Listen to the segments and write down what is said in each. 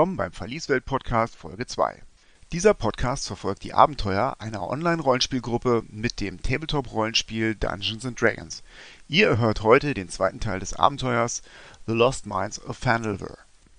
Willkommen beim Verlieswelt-Podcast Folge 2. Dieser Podcast verfolgt die Abenteuer einer Online-Rollenspielgruppe mit dem Tabletop-Rollenspiel Dungeons Dragons. Ihr hört heute den zweiten Teil des Abenteuers The Lost Mines of Fandalver.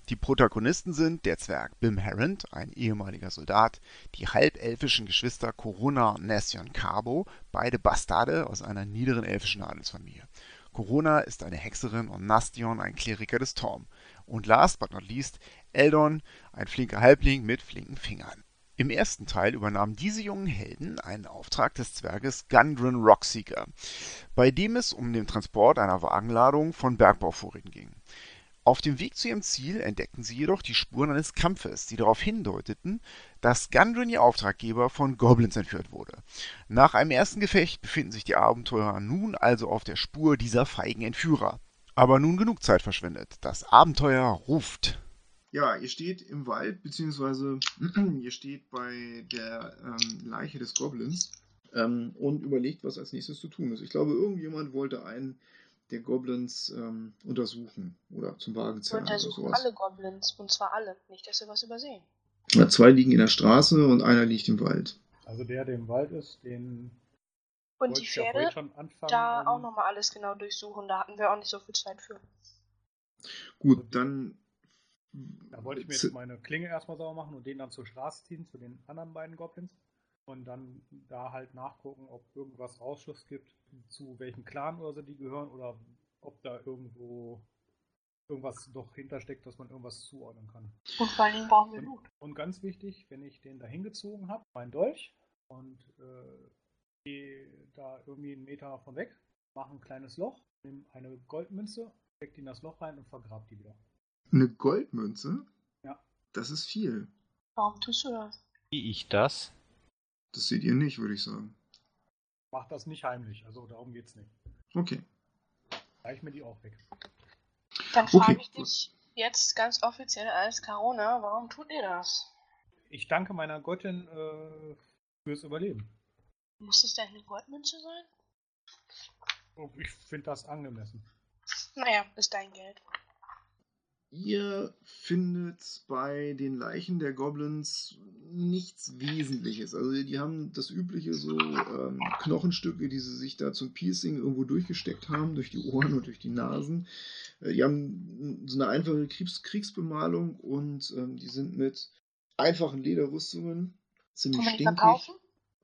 Die Protagonisten sind der Zwerg Bim Harrend, ein ehemaliger Soldat, die halbelfischen Geschwister Corona und Nession Carbo, beide Bastarde aus einer niederen elfischen Adelsfamilie. Corona ist eine Hexerin und Nastion ein Kleriker des Torm. Und last but not least Eldon, ein flinker Halbling mit flinken Fingern. Im ersten Teil übernahmen diese jungen Helden einen Auftrag des Zwerges Gundren Rockseeker, bei dem es um den Transport einer Wagenladung von Bergbauvorräten ging. Auf dem Weg zu ihrem Ziel entdeckten sie jedoch die Spuren eines Kampfes, die darauf hindeuteten, dass Gundren, ihr Auftraggeber, von Goblins entführt wurde. Nach einem ersten Gefecht befinden sich die Abenteurer nun also auf der Spur dieser feigen Entführer. Aber nun genug Zeit verschwendet. Das Abenteuer ruft. Ja, ihr steht im Wald, beziehungsweise ihr steht bei der ähm, Leiche des Goblins ähm, und überlegt, was als nächstes zu tun ist. Ich glaube, irgendjemand wollte einen der Goblins ähm, untersuchen oder zum Wagen zählen. Wir untersuchen oder sowas. alle Goblins, und zwar alle. Nicht, dass wir was übersehen. Ja, zwei liegen in der Straße und einer liegt im Wald. Also der, der im Wald ist, den Und die ich ja Pferde, anfangen. da auch nochmal alles genau durchsuchen. Da hatten wir auch nicht so viel Zeit für. Gut, dann. Da wollte ich mir jetzt meine Klinge erstmal sauber machen und den dann zur Straße ziehen, zu den anderen beiden Goblins. Und dann da halt nachgucken, ob irgendwas Ausschluss gibt, zu welchem Clan oder so die gehören oder ob da irgendwo irgendwas doch hintersteckt, dass man irgendwas zuordnen kann. Und vor Dingen brauchen wir Loot. Und ganz wichtig, wenn ich den da hingezogen habe, mein Dolch und äh, gehe da irgendwie einen Meter von weg, mache ein kleines Loch, nehme eine Goldmünze, steck die in das Loch rein und vergrab die wieder. Eine Goldmünze? Ja. Das ist viel. Warum tust du das? Wie ich das? Das seht ihr nicht, würde ich sagen. Mach das nicht heimlich, also darum geht's nicht. Okay. Reich mir die auch weg. Dann frage Okay, ich dich jetzt ganz offiziell als Carona, warum tut ihr das? Ich danke meiner Göttin äh, fürs Überleben. Muss es denn eine Goldmünze sein? Und ich finde das angemessen. Naja, ist dein Geld. Ihr findet bei den Leichen der Goblins nichts Wesentliches. Also die haben das übliche so ähm, Knochenstücke, die sie sich da zum Piercing irgendwo durchgesteckt haben, durch die Ohren und durch die Nasen. Äh, die haben so eine einfache Kriegs Kriegsbemalung und ähm, die sind mit einfachen Lederrüstungen ziemlich Kann man stinkig. verkaufen?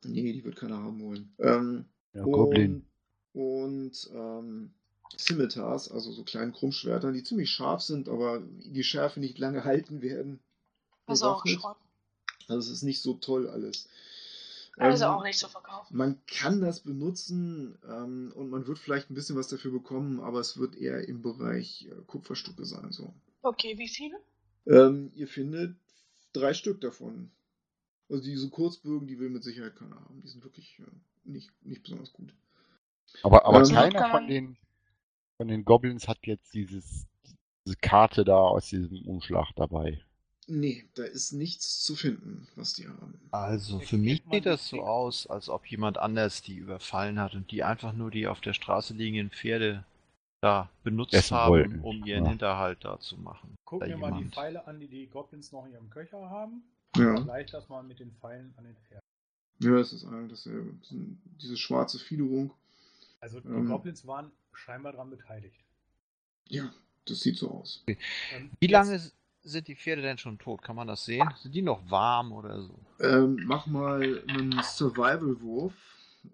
Nee, die wird keiner haben wollen. Ähm, Ja, Goblin. und, und ähm, Scimitars, also so kleinen Krummschwertern, die ziemlich scharf sind, aber die Schärfe nicht lange halten werden. Also auch bewaffnet. Schrott. Also es ist nicht so toll alles. Also Ähm, auch nicht zu verkaufen. Man kann das benutzen ähm, und man wird vielleicht ein bisschen was dafür bekommen, aber es wird eher im Bereich äh, Kupferstücke sein. So. Okay, wie viele? Ähm, ihr findet drei Stück davon. Also diese Kurzbögen, die will mit Sicherheit keiner haben. Die sind wirklich äh, nicht, nicht besonders gut. Aber, aber Ähm, keiner von den, von den Goblins hat jetzt dieses, diese Karte da aus diesem Umschlag dabei. Nee, da ist nichts zu finden, was die haben. Also für mich sieht das so aus, als ob jemand anders die überfallen hat und die einfach nur die auf der Straße liegenden Pferde da benutzt Essen haben, wollten, um ihren ja. Hinterhalt da zu machen. Guck Da mir mal die. Pfeile an, die die Goblins noch in ihrem Köcher haben. Ja, Vergleich das mal mit den Pfeilen an den Pferden. ja das ist eigentlich dasselbe. Das diese schwarze Fiederung. Also die Ähm. Goblins waren scheinbar daran beteiligt. Ja, das sieht so aus. Ähm, Wie lange sind die Pferde denn schon tot? Kann man das sehen? Sind die noch warm oder so? Ähm, mach mal einen Survival-Wurf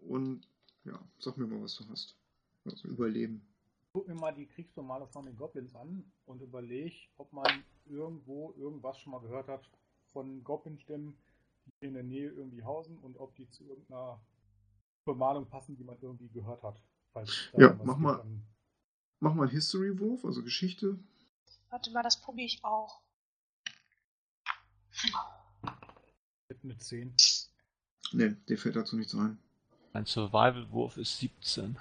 und ja, sag mir mal, was du hast. Also Überleben. Guck mir mal die Kriegsbemalung von den Goblins an und überleg, ob man irgendwo irgendwas schon mal gehört hat von Goblin-Stämmen, die in der Nähe irgendwie hausen und ob die zu irgendeiner Bemalung passen, die man irgendwie gehört hat. Ja, mach mal. Mach mal einen History-Wurf, also Geschichte. Warte mal, das probiere ich auch. mit eine 10. Ne, dir fällt dazu nichts ein. Ein Survival-Wurf ist 17.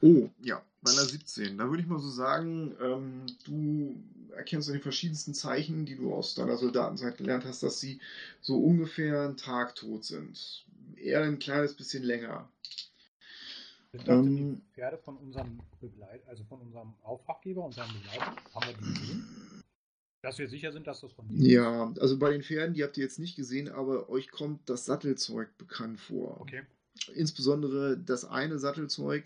Oh, ja, bei einer 17. Da würde ich mal so sagen, ähm, du erkennst an den verschiedensten Zeichen, die du aus deiner Soldatenzeit gelernt hast, dass sie so ungefähr einen Tag tot sind. Eher ein kleines bisschen länger. Das denn Ähm, die Pferde von unserem Begleit, also von unserem Auftraggeber, unserem Begleiter? Haben wir die gesehen? Dass wir sicher sind, dass das von denen ist? Ja, also bei den Pferden, die habt ihr jetzt nicht gesehen, aber euch kommt das Sattelzeug bekannt vor. Okay. Insbesondere das eine Sattelzeug,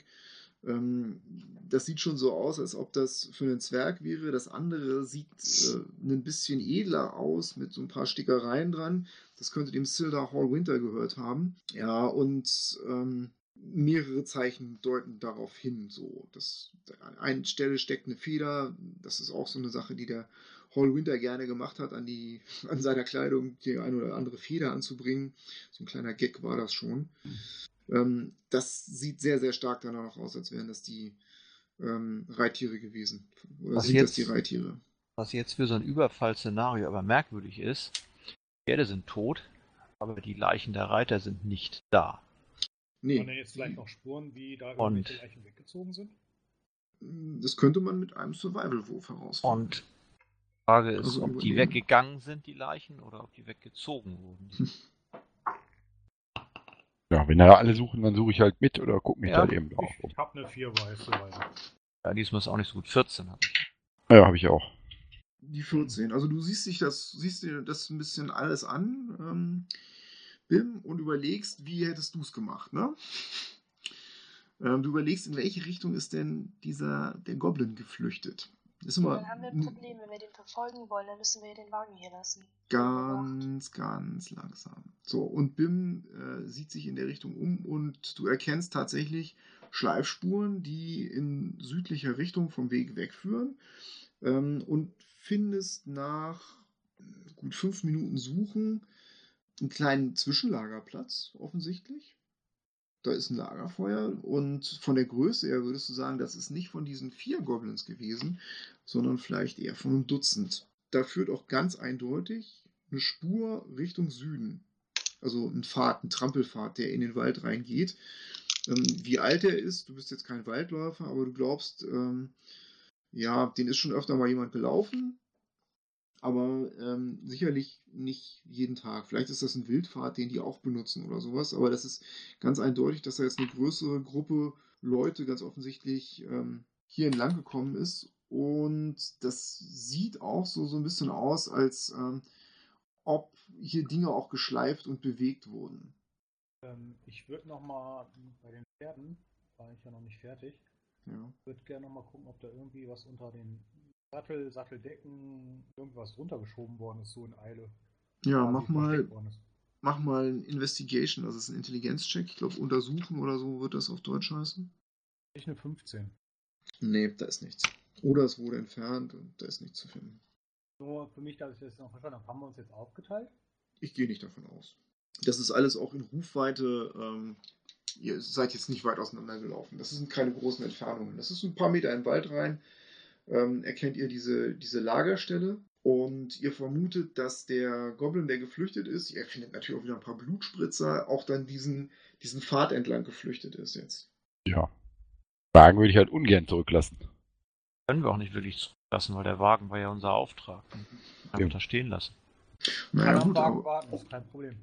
ähm, das sieht schon so aus, als ob das für einen Zwerg wäre. Das andere sieht äh, ein bisschen edler aus, mit so ein paar Stickereien dran. Das könnte dem Silda Hall Winter gehört haben. Ja, und ähm, mehrere Zeichen deuten darauf hin. So, dass an einer Stelle steckt eine Feder. Das ist auch so eine Sache, die der Hall Winter gerne gemacht hat, an, die, an seiner Kleidung die eine oder andere Feder anzubringen. So ein kleiner Gag war das schon. Ähm, das sieht sehr, sehr stark danach aus, als wären das die ähm, Reittiere gewesen. Oder Was sind das jetzt- die Reittiere? Was jetzt für so ein Überfallszenario aber merkwürdig ist, Pferde sind tot, aber die Leichen der Reiter sind nicht da. Waren Nee, denn jetzt vielleicht noch Spuren, wie da Und- irgendwelche Leichen weggezogen sind? das könnte man mit einem Survival-Wurf herausfinden. Und die Frage ist, Also ob die weggegangen sind, die Leichen, oder ob die weggezogen wurden. Ja, wenn da alle suchen, dann suche ich halt mit oder guck mich Ja. da eben drauf Ich, ich habe eine 4 weiße Weise. Ja, diesmal ist auch nicht so gut. 14 habe ich. Ja, habe ich auch. Die 14. Also du siehst dich das, siehst dir das ein bisschen alles an, ähm, Bim, und überlegst, wie hättest du es gemacht, ne? Ähm, du überlegst, in welche Richtung ist denn dieser, der Goblin geflüchtet. Ist immer Dann haben wir ein Problem, wenn wir den verfolgen wollen, dann müssen wir den Wagen hier lassen. ganz, ganz langsam. So, und Bim äh, sieht sich in der Richtung um und du erkennst tatsächlich Schleifspuren, die in südlicher Richtung vom Weg wegführen ähm, und findest nach gut fünf Minuten Suchen einen kleinen Zwischenlagerplatz offensichtlich. Da ist ein Lagerfeuer und von der Größe her würdest du sagen, das ist nicht von diesen vier Goblins gewesen, sondern vielleicht eher von einem Dutzend. Da führt auch ganz eindeutig eine Spur Richtung Süden. Also ein Pfad, ein Trampelpfad, der in den Wald reingeht. Ähm, wie alt er ist, du bist jetzt kein Waldläufer, aber du glaubst, ähm, ja, den ist schon öfter mal jemand gelaufen, aber ähm, sicherlich nicht jeden Tag. Vielleicht ist das ein Wildpfad, den die auch benutzen oder sowas, aber das ist ganz eindeutig, dass da jetzt eine größere Gruppe Leute ganz offensichtlich ähm, hier entlang gekommen ist und das sieht auch so, so ein bisschen aus, als ähm, ob hier Dinge auch geschleift und bewegt wurden. Ähm, ich würde nochmal bei den Pferden, war ich ja noch nicht fertig, Ja. würde gerne nochmal gucken, ob da irgendwie was unter den Sattel, Satteldecken, irgendwas runtergeschoben worden ist, so in Eile. Ja, mach mal, mach mal ein Investigation, also es ist ein Intelligenzcheck. Ich glaube, untersuchen oder so wird das auf Deutsch heißen. Ich eine 15. Nee, da ist nichts. Oder es wurde entfernt und da ist nichts zu finden. Nur für mich, dass ich das noch verstanden habe, haben wir uns jetzt aufgeteilt? Ich gehe nicht davon aus. Das ist alles auch in Rufweite. Ähm, ihr seid jetzt nicht weit auseinandergelaufen. Das sind keine großen Entfernungen. Das ist ein paar Meter in den Wald rein. Ähm, erkennt ihr diese, diese Lagerstelle und ihr vermutet, dass der Goblin, der geflüchtet ist, ihr findet natürlich auch wieder ein paar Blutspritzer, auch dann diesen, diesen Pfad entlang geflüchtet ist jetzt. Ja. Wagen würde ich halt ungern zurücklassen. Können wir auch nicht wirklich zulassen, weil der Wagen war ja unser Auftrag. Einfach Ja. da stehen lassen. Kann Naja, am gut, Wagen aber, warten, ist kein Problem.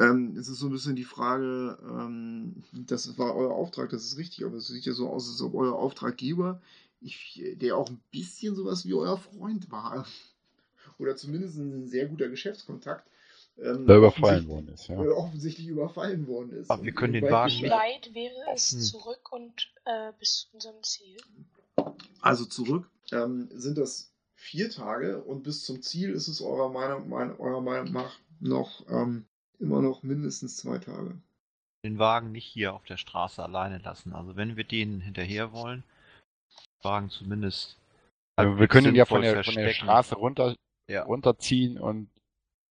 ähm, es ist so ein bisschen die Frage, ähm, das war euer Auftrag, das ist richtig, aber es sieht ja so aus, als ob euer Auftraggeber, ich, der auch ein bisschen sowas wie euer Freund war, oder zumindest ein sehr guter Geschäftskontakt, ähm, Da überfallen offensichtlich- worden ist, äh, ja. offensichtlich überfallen worden ist. Aber wir können den Wagen nicht- weit wäre es zurück und äh, bis zu unserem Ziel? Also zurück ähm, sind das vier Tage und bis zum Ziel ist es eurer Meinung, mein, eurer Meinung nach noch ähm, immer noch mindestens zwei Tage. Den Wagen nicht hier auf der Straße alleine lassen. Also wenn wir denen hinterher wollen, den Wagen zumindest. Also wir halbwegs können ihn ja von der, von der. Straße runter, Ja. runterziehen und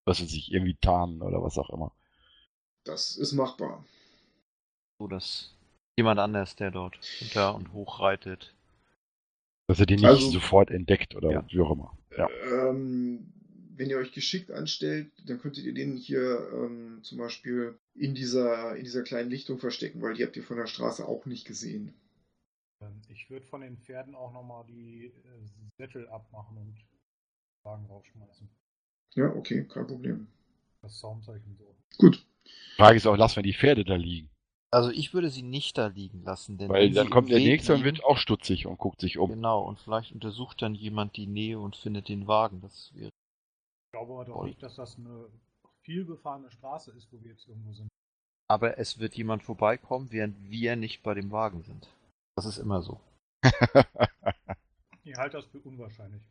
was weiß ich, irgendwie tarnen oder was auch immer. Das ist machbar. So dass jemand anders, der dort hinter und hoch reitet, Dass er den nicht Also- sofort entdeckt oder Ja. wie auch immer. Ja. Ähm, wenn ihr euch geschickt anstellt, dann könntet ihr den hier ähm, zum Beispiel in dieser, in dieser kleinen Lichtung verstecken, weil die habt ihr von der Straße auch nicht gesehen. Ähm, Ich würde von den Pferden auch nochmal die äh, Sättel abmachen und den Wagen rausschmeißen. Ja, okay, kein Problem. Das Zaumzeichen so. Gut. Frage ist auch, lassen wir die Pferde da liegen. Also ich würde sie nicht da liegen lassen, denn Weil dann kommt der Weg nächste und liegen- wird auch stutzig und guckt sich um. Genau, und vielleicht untersucht dann jemand die Nähe und findet den Wagen. Das wäre. Ich glaube aber doch nicht, dass das eine viel befahrene Straße ist, wo wir jetzt irgendwo sind. Aber es wird jemand vorbeikommen, während wir nicht bei dem Wagen sind. Das ist immer so. Ich halte das für unwahrscheinlich.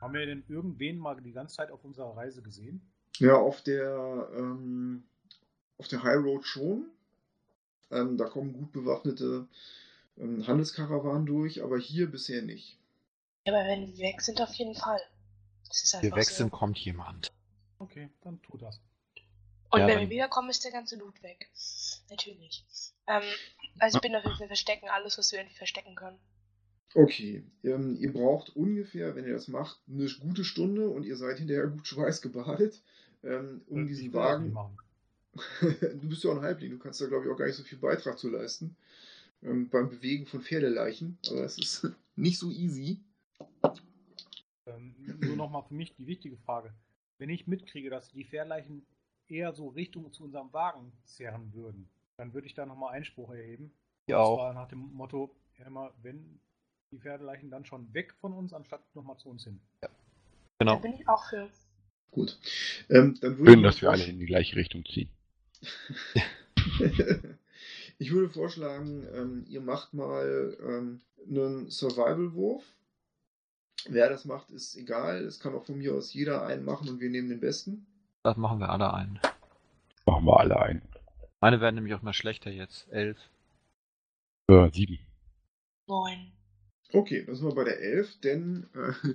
Haben wir denn irgendwen mal die ganze Zeit auf unserer Reise gesehen? Ja, auf der, ähm, auf der High Road schon. Ähm, da kommen gut bewaffnete ähm, Handelskarawanen durch, aber hier bisher nicht. Ja, aber wenn wir weg sind, auf jeden Fall. Das ist Wir einfach wechseln, so. kommt jemand. Okay, dann tu das. Und Ja, wenn wir wiederkommen, ist der ganze Loot weg. Natürlich. Ähm, also ich bin auf jeden Fall verstecken, alles, was wir irgendwie verstecken können. Okay, ähm, ihr braucht ungefähr, wenn ihr das macht, eine gute Stunde und ihr seid hinterher gut schweißgebadet, ähm, um Äh, diesen das Wagen. nicht machen. du bist ja auch ein Halbling, du kannst da glaube ich auch gar nicht so viel Beitrag zu leisten ähm, beim Bewegen von Pferdeleichen, aber es ist nicht so easy. Ähm, nur nochmal für mich die wichtige Frage. Wenn ich mitkriege, dass die Fährleichen eher so Richtung zu unserem Wagen zerren würden, dann würde ich da nochmal Einspruch erheben. Ja, Und auch. zwar nach dem Motto, ja, immer, wenn die Pferdeleichen dann schon weg von uns, anstatt nochmal zu uns hin. Da Genau. bin ich auch für. Gut, ähm, dann würde Schön, ich dass wir alle in die gleiche Richtung ziehen. ich würde vorschlagen, ähm, ihr macht mal ähm, einen Survival-Wurf. Wer das macht, ist egal. Es kann auch von mir aus jeder einen machen und wir nehmen den besten. Das machen wir alle ein. Machen wir alle ein. Meine werden nämlich auch mal schlechter jetzt. Elf. Äh, sieben. Neun. Okay, dann sind wir bei der 11, denn äh,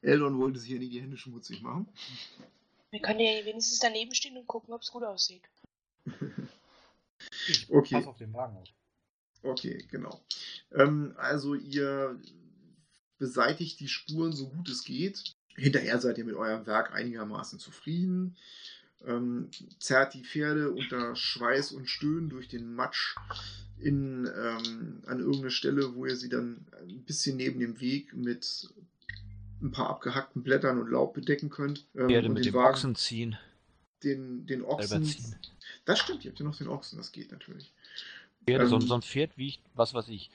Eldon wollte sich ja nicht die Hände schmutzig machen. Wir können ja wenigstens daneben stehen und gucken, ob es gut aussieht. Okay. pass auf den Wagen auf. Okay, genau. Ähm, also ihr beseitigt die Spuren so gut es geht. Hinterher seid ihr mit eurem Werk einigermaßen zufrieden. Ähm, zerrt die Pferde unter Schweiß und Stöhnen durch den Matsch in, ähm, an irgendeine Stelle, wo ihr sie dann ein bisschen neben dem Weg mit ein paar abgehackten Blättern und Laub bedecken könnt. Ähm, Pferde und mit den Wagen- Ochsen ziehen. Den, den Ochsen. ziehen. Das stimmt, ihr habt ja noch den Ochsen, das geht natürlich. Pferde, so, Ähm, so ein Pferd wiegt, was weiß ich,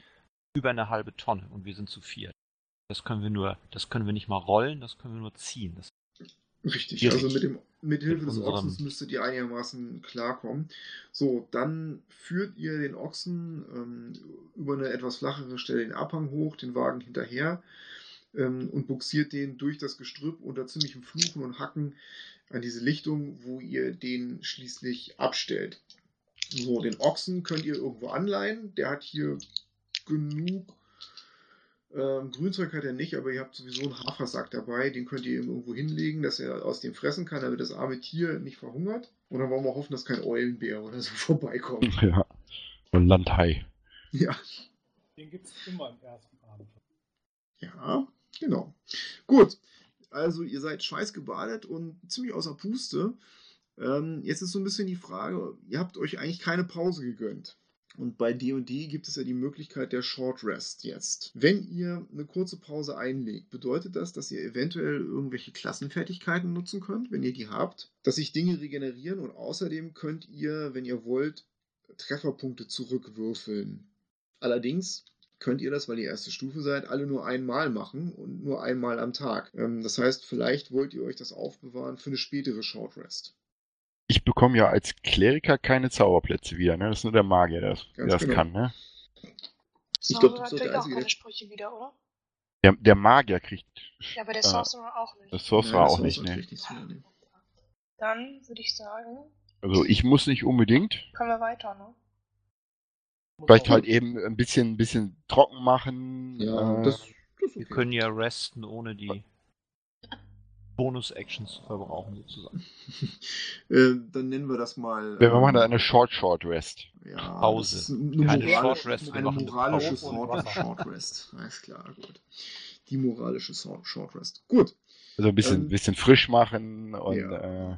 über eine halbe Tonne und wir sind zu viert. Das können wir nur, das können wir nicht mal rollen, das können wir nur ziehen. Das, Richtig, Schwierig. also mit, dem, mit Hilfe Mit des Ochsens müsstet ihr einigermaßen klarkommen. So, dann führt ihr den Ochsen ähm, über eine etwas flachere Stelle den Abhang hoch, den Wagen hinterher ähm, und buxiert den durch das Gestrüpp unter ziemlichem Fluchen und Hacken an diese Lichtung, wo ihr den schließlich abstellt. So, den Ochsen könnt ihr irgendwo anleihen. Der hat hier genug. Ähm, Grünzeug hat er nicht, aber ihr habt sowieso einen Hafersack dabei. Den könnt ihr ihm irgendwo hinlegen, dass er aus dem fressen kann, damit das arme Tier nicht verhungert. Und dann wollen wir hoffen, dass kein Eulenbär oder so vorbeikommt. Ja. Und Landhai. ja, Den gibt es immer im ersten Abend. ja, genau. Gut, also ihr seid schweißgebadet und ziemlich außer Puste. Ähm, jetzt ist so ein bisschen die Frage, ihr habt euch eigentlich keine Pause gegönnt. Und bei D&D gibt es ja die Möglichkeit der Short Rest jetzt. Wenn ihr eine kurze Pause einlegt, bedeutet das, dass ihr eventuell irgendwelche Klassenfertigkeiten nutzen könnt, wenn ihr die habt, dass sich Dinge regenerieren und außerdem könnt ihr, wenn ihr wollt, Trefferpunkte zurückwürfeln. Allerdings könnt ihr das, weil ihr erste Stufe seid, alle nur einmal machen und nur einmal am Tag. Ähm, das heißt, vielleicht wollt ihr euch das aufbewahren für eine spätere Short Rest. Ich bekomme ja als Kleriker keine Zauberplätze wieder, ne? Das ist nur der Magier, der das, der das genau. kann, ne? Ich glaub, du Sorcerer bist doch der kriegt auch Einzige, keine der- Sprüche wieder, oder? Der, der Magier kriegt. Ja, aber der äh, Sorcerer auch nicht. Das Sorcerer das auch nicht, ne? ne? Dann würde ich sagen, Also ich muss nicht unbedingt. können wir weiter, ne? Vielleicht halt eben ein bisschen, ein bisschen trocken machen. Ja, äh, das, das ist wir okay. können ja resten, ohne die Bonus-Actions zu verbrauchen, sozusagen. äh, dann nennen wir das mal. wir machen da ähm, eine Short Short Rest. ja, Pause. Eine, eine machen eine moralische Pause. Short, Short Rest. Alles klar, gut. Die moralische Short Short Rest. Gut. Also ein bisschen, Ähm, bisschen frisch machen und ja, äh,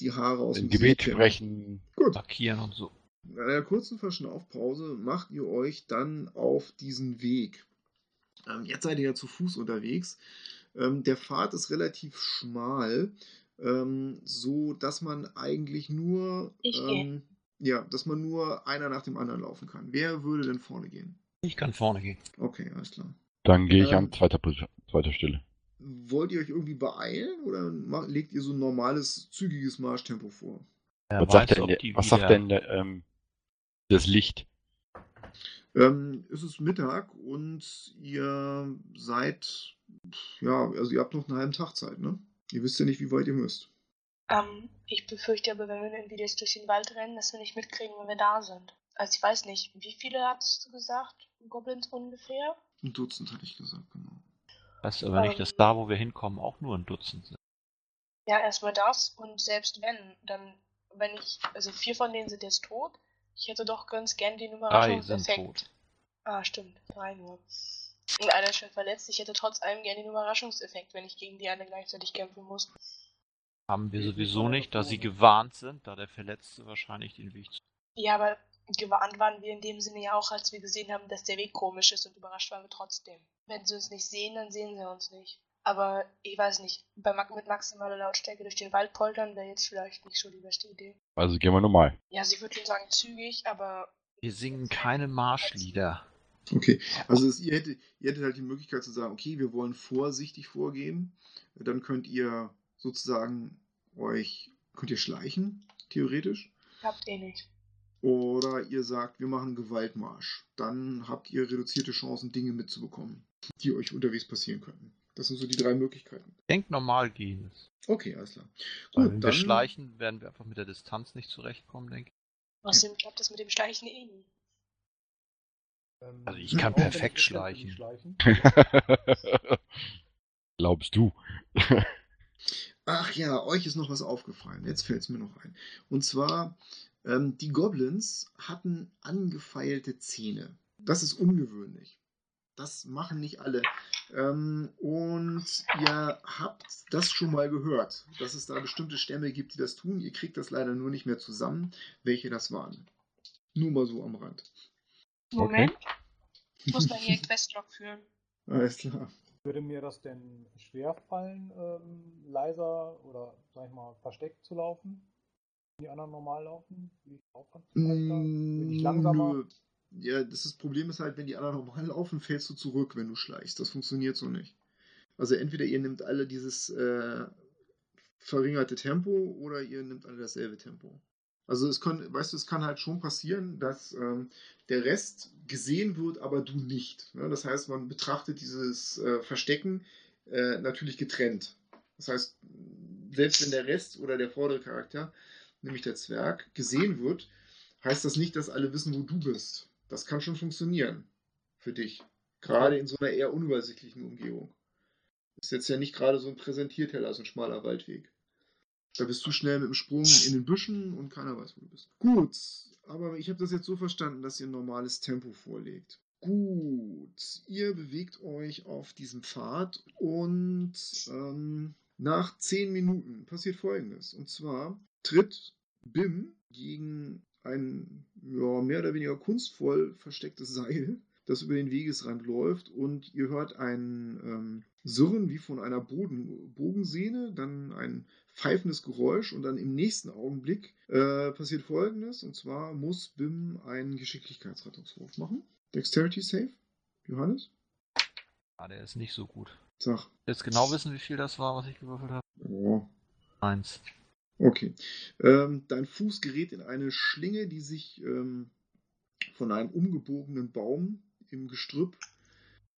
die Haare aus dem Gebet kämmen. sprechen. Gut. Markieren und so. Nach einer kurzen Verschnaufpause macht ihr euch dann auf diesen Weg. Ähm, jetzt seid ihr ja zu Fuß unterwegs. Ähm, der Pfad ist relativ schmal, ähm, so dass man eigentlich nur ähm, Ja, dass man nur einer nach dem anderen laufen kann. Wer würde denn vorne gehen? Ich kann vorne gehen. Okay, alles klar. Dann gehe ich Ähm. an zweiter, zweiter Stelle. Wollt ihr euch irgendwie beeilen oder legt ihr so ein normales, zügiges Marschtempo vor? Wer Was sagt weiß, denn, was sagt denn der, ähm, das Licht? Ähm, es ist Mittag und ihr seid, ja, also ihr habt noch einen halben Tag Zeit, ne? Ihr wisst ja nicht, wie weit ihr müsst. Ähm, ich befürchte aber, wenn wir irgendwie jetzt durch den Wald rennen, dass wir nicht mitkriegen, wenn wir da sind. Also ich weiß nicht, wie viele hattest du gesagt? Goblins ungefähr? Ein Dutzend hatte ich gesagt, genau. Heißt aber nicht, dass da, wo wir hinkommen, auch nur ein Dutzend sind. Ja, erstmal das und selbst wenn, dann, wenn ich, also vier von denen sind jetzt tot. Ich hätte doch ganz gern den Drei Überraschungseffekt. sind tot. Ah, stimmt, drei nur. Und einer ist schwer verletzt. Ich hätte trotz allem gerne den Überraschungseffekt, wenn ich gegen die alle gleichzeitig kämpfen muss. Haben wir sowieso nicht, da sie ne? gewarnt sind, da der Verletzte wahrscheinlich den Weg zu. Ja, aber gewarnt waren wir in dem Sinne ja auch, als wir gesehen haben, dass der Weg komisch ist und überrascht waren wir trotzdem. Wenn sie uns nicht sehen, dann sehen sie uns nicht. Aber ich weiß nicht, bei, mit maximaler Lautstärke durch den Wald poltern wäre jetzt vielleicht nicht so die beste Idee. Also gehen wir normal. Ja, sie würde schon sagen zügig, aber Wir singen keine Marschlieder. Okay, also es, ihr, hättet, ihr hättet halt die Möglichkeit zu sagen, okay, wir wollen vorsichtig vorgehen. Dann könnt ihr sozusagen euch, könnt ihr schleichen, theoretisch. habt ihr nicht. Oder ihr sagt, wir machen einen Gewaltmarsch. Dann habt ihr reduzierte Chancen, Dinge mitzubekommen, die euch unterwegs passieren könnten. Das sind so die drei Möglichkeiten. Denk normal gehen. Okay, alles klar. Gut, wenn dann wir schleichen, werden wir einfach mit der Distanz nicht zurechtkommen, denke ich. Außerdem klappt das mit dem Schleichen eh nie. Ähm, Also ich kann perfekt nicht schleichen. Glaubst du? Ach ja, euch ist noch was aufgefallen. Jetzt fällt es mir noch ein. Und zwar, ähm, die Goblins hatten angefeilte Zähne. Das ist ungewöhnlich. Das machen nicht alle. Ähm, und ihr habt das schon mal gehört, dass es da bestimmte Stämme gibt, die das tun. Ihr kriegt das leider nur nicht mehr zusammen, welche das waren. Nur mal so am Rand. Moment. Ich muss mal hier einen Questlog führen. Alles klar. Würde mir das denn schwer fallen, ähm, leiser oder, sag ich mal, versteckt zu laufen? Die anderen normal laufen? Wie ich auch Bin ich langsamer? Mm, Nö. Ja, das, das Problem ist halt, wenn die anderen normal laufen, fällst du zurück, wenn du schleichst. Das funktioniert so nicht. Also entweder ihr nehmt alle dieses äh, verringerte Tempo oder ihr nehmt alle dasselbe Tempo. Also es kann, weißt du, es kann halt schon passieren, dass ähm, der Rest gesehen wird, aber du nicht. Ne? Das heißt, man betrachtet dieses äh, Verstecken äh, natürlich getrennt. Das heißt, selbst wenn der Rest oder der vordere Charakter, nämlich der Zwerg, gesehen wird, heißt das nicht, dass alle wissen, wo du bist. Das kann schon funktionieren für dich. Gerade in so einer eher unübersichtlichen Umgebung. Das ist jetzt ja nicht gerade so ein Präsentierteller, so ein schmaler Waldweg. Da bist du schnell mit dem Sprung in den Büschen und keiner weiß, wo du bist. Gut, aber ich habe das jetzt so verstanden, dass ihr ein normales Tempo vorlegt. Gut, ihr bewegt euch auf diesem Pfad und ähm, nach zehn Minuten passiert folgendes. Und zwar tritt Bim gegen ein ja, mehr oder weniger kunstvoll verstecktes Seil, das über den Wegesrand läuft und ihr hört ein ähm, Surren wie von einer Boden Bogensehne, dann ein pfeifendes Geräusch und dann im nächsten Augenblick äh, passiert folgendes und zwar muss Bim einen Geschicklichkeitsrettungswurf machen. Dexterity Save. Johannes? Ah, der ist nicht so gut. Sag. Jetzt genau wissen, wie viel das war, was ich gewürfelt habe. Oh. Eins. Okay. Ähm, dein Fuß gerät in eine Schlinge, die sich ähm, von einem umgebogenen Baum im Gestrüpp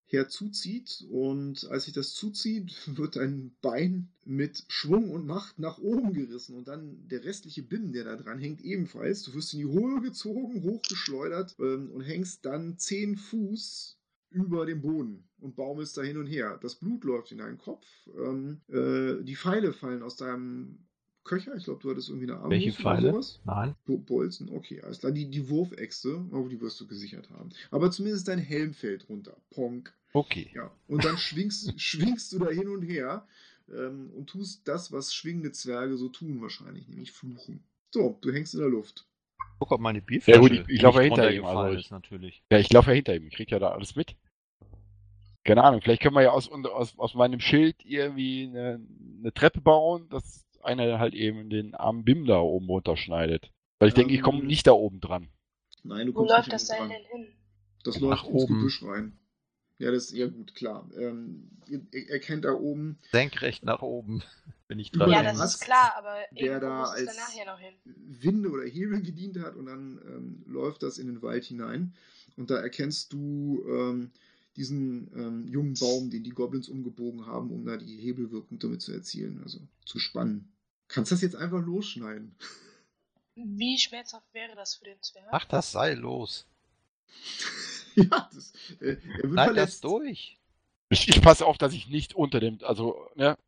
herzuzieht. Und als sich das zuzieht, wird dein Bein mit Schwung und Macht nach oben gerissen. Und dann der restliche Bim, der da dran hängt, ebenfalls. Du wirst in die Höhe gezogen, hochgeschleudert ähm, und hängst dann zehn Fuß über dem Boden und baumelst da hin und her. Das Blut läuft in deinen Kopf. Ähm, äh, die Pfeile fallen aus deinem Köcher. Ich glaube, du hattest irgendwie eine Armbrust Welche oder Pfeile? sowas. Nein. Bo- Bolzen, okay, alles klar. Die, die Wurfäxte, aber die wirst du gesichert haben. Aber zumindest dein Helm fällt runter. Ponk. Okay. Ja. Und dann schwingst, schwingst du da hin und her ähm, und tust das, was schwingende Zwerge so tun wahrscheinlich, nämlich fluchen. So, du hängst in der Luft. Guck, ob meine Ja, Bierflasche gut, ich- ich laufe nicht hinter ihm, also ich- ist natürlich. Ja, ich laufe ja hinter ihm. Ich krieg ja da alles mit. Keine Ahnung, vielleicht können wir ja aus, aus, aus meinem Schild irgendwie eine, eine Treppe bauen, dass einer halt eben den armen Bim da oben runterschneidet. Weil ich denke, ich Ähm, komme nicht da oben dran. Nein, du Wo kommst läuft nicht das dran. denn hin? Das Nach läuft ins oben. Gebüsch rein. Ja, das ja gut, klar. Ähm, ihr, erkennt da oben Senkrecht nach oben, wenn ich dran Ja, das ist klar, aber der da als- hin. Winde oder Hebel gedient hat und dann ähm, läuft das in den Wald hinein. Und da erkennst du ähm, diesen ähm, jungen Baum, den die Goblins umgebogen haben, um da die Hebelwirkung damit zu erzielen, also zu spannen. Kannst das jetzt einfach losschneiden? Wie schmerzhaft wäre das für den Zwerg? Mach das Seil los. ja, das, äh, er wird das verletzt. durch. Ich, ich passe auf, dass ich nicht unter dem, also, ne,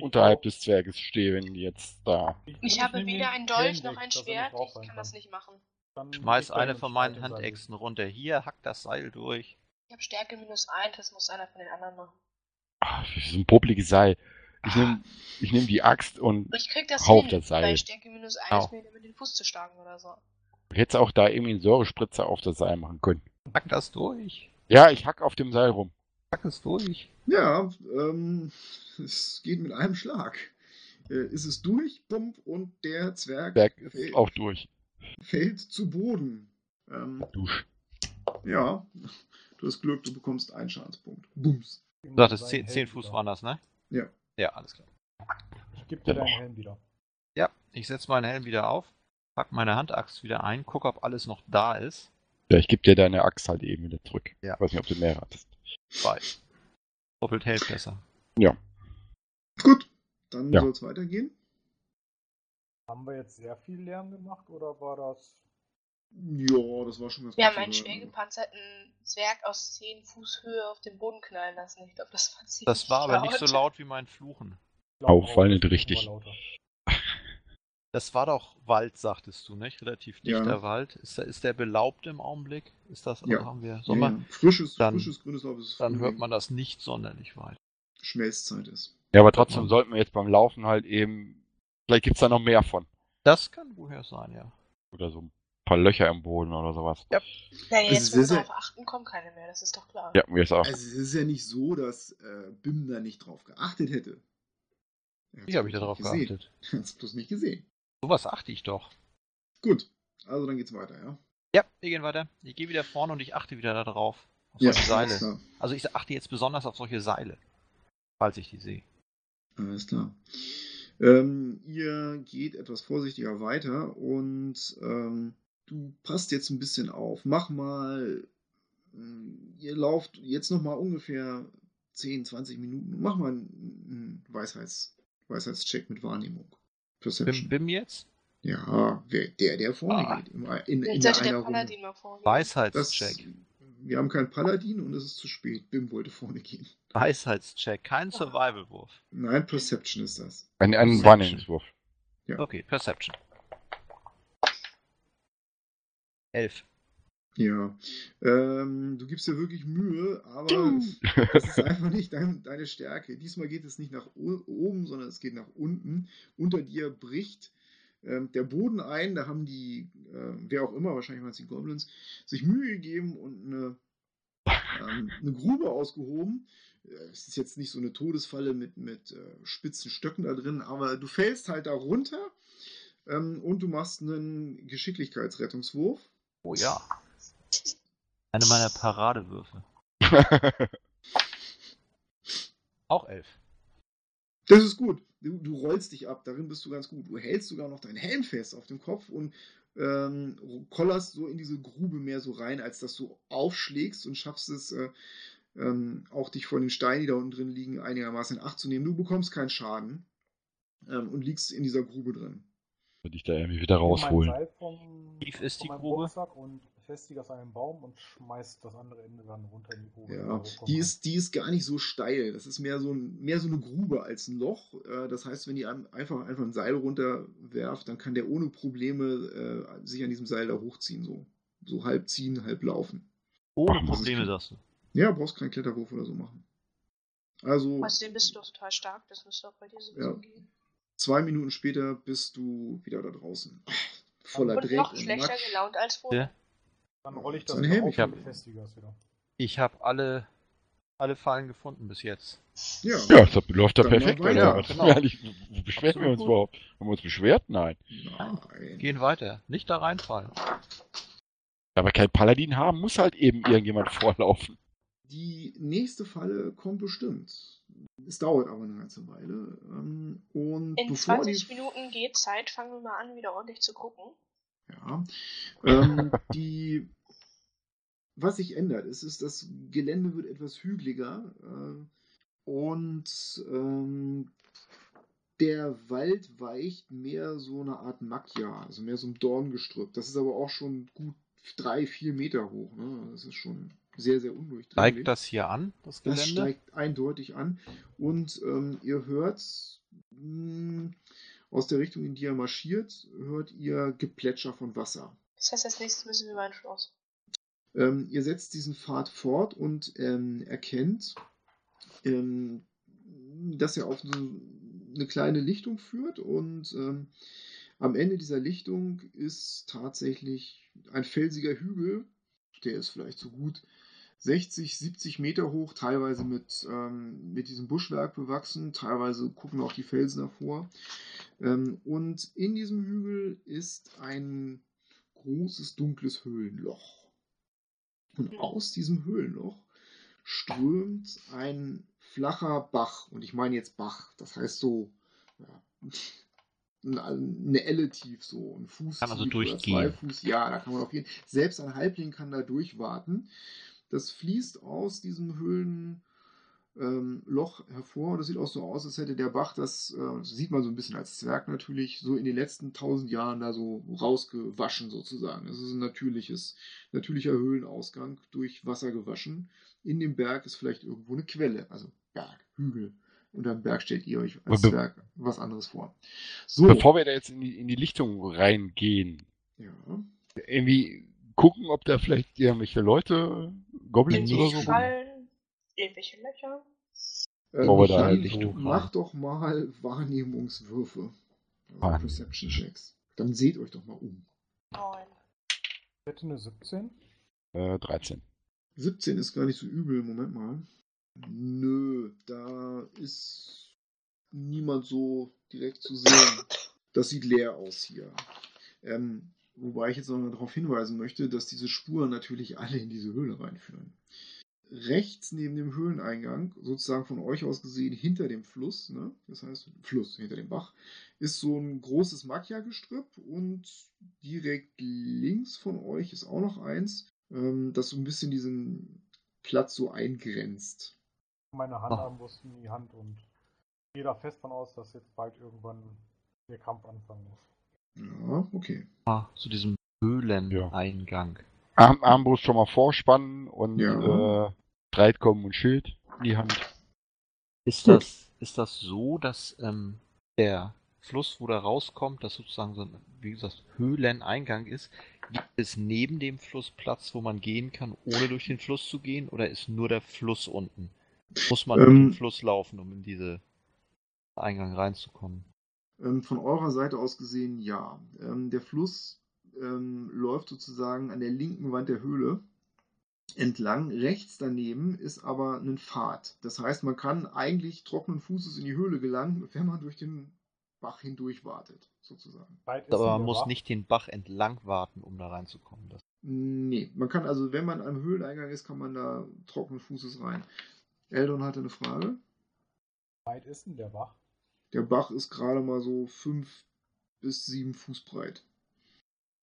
unterhalb des Zwerges stehe, wenn die jetzt da. Ich und habe weder den ein Dolch noch ein er Schwert. Ich kann das nicht machen. Dann Schmeiß eine von meinen Handechsen runter. Hier, hack das Seil durch. Ich habe Stärke minus 1, das muss einer von den anderen machen. Ah, das ist ein popliges Seil. Ich nehme ich nehm die Axt und Ich krieg das Hau auf hin, das Seil. bei Stärke minus 1 Au. mir mit den Fuß zu schlagen oder so. hätte auch da irgendwie einen Säurespritzer auf das Seil machen können. Hack das durch. Ja, ich hack auf dem Seil rum. Hack es durch. Ja, ähm, es geht mit einem Schlag. Äh, ist es durch, bumm, und der Zwerg Berg ist fällt, auch durch. fällt zu Boden. Ähm, Dusch. ja, du hast Glück, du bekommst einen Schadenspunkt. Bums. Gib Du sagtest deinen 10, Helm 10 Fuß das, ne? Ja. Ja, alles klar. Ich gebe dir deinen Helm wieder. Ja, ich setze meinen Helm wieder auf, pack meine Handaxt wieder ein, guck, ob alles noch da ist. Ja, ich gebe dir deine Axt halt eben wieder zurück. Ja. Ich weiß nicht, ob du mehr hattest. Zwei. Doppelt hält besser. Gut, dann Ja. soll es weitergehen. Haben wir jetzt sehr viel Lärm gemacht oder war das. Ja, das war schon ganz Wir gut haben einen hören. schwer gepanzerten Zwerg aus 10 Fuß Höhe auf den Boden knallen lassen. Ich glaube, das war ziemlich Das war aber nicht so laut. laut wie mein Fluchen. Auffallend das ist richtig. Das war doch Wald, sagtest du, nicht? Relativ Ja. dichter Wald. Ist der, ist der belaubt im Augenblick? Ist das, Ja. haben wir Ja, Sommer? ja. Frisches, Dann- frisches grünes Laub ist Dann hört man das nicht sonderlich weit. Schmelzzeit ist. Ja, aber trotzdem sollten wir jetzt beim Laufen halt eben. Vielleicht gibt's da noch mehr von. Das kann woher sein, ja. Oder so ein paar Löcher im Boden oder sowas. Ja. Naja, Es jetzt, ist wenn wir darauf achten, kommen keine mehr, das ist doch klar. Ja, mir ist auch. Also es ist ja nicht so, dass äh, Bim da nicht drauf geachtet hätte. Wie habe ich da drauf gesehen. geachtet? Hat's bloß nicht gesehen. Sowas achte ich doch. Gut, also dann geht's weiter, ja? Ja, wir gehen weiter. Ich gehe wieder vorne und ich achte wieder darauf. Auf Ja, solche Seile. klar. Also ich achte jetzt besonders auf solche Seile. Falls ich die sehe. Alles klar. Ähm, ihr geht etwas vorsichtiger weiter und ähm, du passt jetzt ein bisschen auf. Mach mal, ähm, ihr lauft jetzt noch mal ungefähr 10, 20 Minuten. Mach mal einen, Weisheits, Weisheitscheck mit Wahrnehmung. Bim, Perception. Bim jetzt? Ja, wer, der, der vorne Ah. geht. In, in, in der der einer Runde. Paladin mal. Das, Weisheitscheck. wir haben keinen Paladin und es ist zu spät. Bim wollte vorne gehen. Weisheitscheck. Kein Survival-Wurf. Nein, Perception ist das. Ein, ein. Wahrnehmungswurf. Okay, Perception. Elf. Ja, ähm, du gibst dir wirklich Mühe, aber das ist einfach nicht dein, deine Stärke. Diesmal geht es nicht nach oben, sondern es geht nach unten. Unter dir bricht ähm, der Boden ein. Da haben die, äh, wer auch immer, wahrscheinlich waren es die Goblins, sich Mühe gegeben und eine, ähm, eine Grube ausgehoben. Äh, Es ist jetzt nicht so eine Todesfalle mit, mit äh, spitzen Stöcken da drin, aber du fällst halt da runter ähm, und du machst einen Geschicklichkeitsrettungswurf. Oh ja. Eine meiner Paradewürfe. Auch elf. Das ist gut. Du, du rollst dich ab, darin bist du ganz gut. Du hältst sogar noch deinen Helm fest auf dem Kopf und ähm, kollerst so in diese Grube mehr so rein, als dass du aufschlägst und schaffst es, äh, ähm, auch dich von den Steinen, die da unten drin liegen, einigermaßen in Acht zu nehmen. Du bekommst keinen Schaden ähm, und liegst in dieser Grube drin. Würde ich da irgendwie wieder rausholen. Tief ist die Grube? Und befestige das an einen Baum und schmeiß das andere Ende dann runter in die Grube. Ja, die ist, die ist gar nicht so steil. Das ist mehr so, ein, mehr so eine Grube als ein Loch. Äh, Das heißt, wenn ihr einem einfach, einfach ein Seil runterwerft, dann kann der ohne Probleme äh, sich an diesem Seil da hochziehen. So, so halb ziehen, halb laufen. Ohne Probleme, sagst du. Ja, brauchst keinen Kletterwurf oder so machen. Also, Außerdem bist du doch total stark, das müsste auch bei dir sowieso Ja. gehen. Zwei Minuten später bist du wieder da draußen. Voller Und Dreck noch und schlechter Matsch. gelaunt als vorher. Ja. Dann rolle ich das Helm, auf ich hab- und befestige das wieder. Ich habe alle alle Fallen gefunden bis jetzt. Ja. Ja, das läuft da perfekt. weiter. Genau. wir wo beschweren wir uns Absolut. überhaupt? Haben wir uns beschwert? Nein. Nein. Gehen weiter. Nicht da reinfallen. Aber kein Paladin haben, muss halt eben irgendjemand vorlaufen. Die nächste Falle kommt bestimmt. Es dauert aber eine ganze Weile. Ähm, Und In bevor 20 die, Minuten geht Zeit, fangen wir mal an, wieder ordentlich zu gucken. Ja. Ähm, die, was sich ändert, ist, ist, das Gelände wird etwas hügeliger äh, und ähm, der Wald weicht mehr so eine Art Macchia, also mehr so ein Dorngestrüpp. Das ist aber auch schon gut drei, vier Meter hoch. Ne? Das ist schon sehr, sehr undurchdringlich. Steigt das hier an, das Das Gelände? steigt eindeutig an. Und ähm, ihr hört mh, aus der Richtung, in die er marschiert, hört ihr Geplätscher von Wasser. Das heißt, als nächstes müssen wir ein Schloss. Ähm, ihr setzt diesen Pfad fort und ähm, erkennt, ähm, dass er auf eine, eine kleine Lichtung führt und ähm, am Ende dieser Lichtung ist tatsächlich ein felsiger Hügel, der ist vielleicht so gut 60, 70 Meter hoch, teilweise mit, ähm, mit diesem Buschwerk bewachsen, teilweise gucken auch die Felsen hervor. Ähm, und in diesem Hügel ist ein großes dunkles Höhlenloch. Und aus diesem Höhlenloch strömt ein flacher Bach. Und ich meine jetzt Bach, das heißt so ja, eine Elle tief, so ein Fuß Kann tief oder durchgehen. zwei Fuß. Ja, da kann man auf jeden Selbst ein Halbling kann da durchwarten. Das fließt aus diesem Höhlenloch ähm, Loch hervor. Das sieht auch so aus, als hätte der Bach das, äh, das sieht man so ein bisschen als Zwerg natürlich, so in den letzten tausend Jahren da so rausgewaschen sozusagen. Es ist ein natürliches, natürlicher Höhlenausgang durch Wasser gewaschen. In dem Berg ist vielleicht irgendwo eine Quelle, also Berg, Hügel. Unter dem Berg stellt ihr euch als Be- Zwerg was anderes vor. So, Bevor wir da jetzt in die, in die Lichtung reingehen, ja. irgendwie gucken, ob da vielleicht irgendwelche Leute, Goblins oder Irgendwelche so. Fallen, irgendwelche Löcher. Die Lichtung mach doch mal Wahrnehmungswürfe. Also. Perception Checks. Dann seht euch doch mal um. Neun. Bitte eine 17. Äh, 13. 17 ist gar nicht so übel. Moment mal. Nö, da ist niemand so direkt zu sehen. Das sieht leer aus hier. Ähm, wobei ich jetzt noch mal darauf hinweisen möchte, dass diese Spuren natürlich alle in diese Höhle reinführen. Rechts neben dem Höhleneingang, sozusagen von euch aus gesehen hinter dem Fluss, ne? das heißt Fluss hinter dem Bach, ist so ein großes Macchia-Gestrüpp und direkt links von euch ist auch noch eins, ähm, das so ein bisschen diesen Platz so eingrenzt. Meine Hand Ah. Armbrust in die Hand und gehe da fest von aus, dass jetzt bald irgendwann der Kampf anfangen muss. Ja, okay. Ah, zu diesem Höhleneingang. Arm, Armbrust schon mal vorspannen und Ja. äh, Streitkommen und Schild in die Hand. Ist Gut. das, ist das so, dass ähm, der Fluss, wo da rauskommt, das sozusagen so ein, wie gesagt, Höhleneingang ist, gibt es neben dem Fluss Platz, wo man gehen kann, ohne durch den Fluss zu gehen, oder ist nur der Fluss unten? Muss man durch Ähm, den Fluss laufen, um in diese Eingang reinzukommen? Ähm, von eurer Seite aus gesehen, ja. Ähm, der Fluss ähm, läuft sozusagen an der linken Wand der Höhle entlang. Rechts daneben ist aber ein Pfad. Das heißt, man kann eigentlich trockenen Fußes in die Höhle gelangen, wenn man durch den Bach hindurch wartet, sozusagen. Weit ist Aber man muss Bach? nicht den Bach entlang warten, um da reinzukommen. Das Nee, man kann also, wenn man am Höhleneingang ist, kann man da trockenen Fußes rein. Eldon hatte eine Frage. Weit ist denn der Bach? Der Bach ist gerade mal so fünf bis sieben Fuß breit.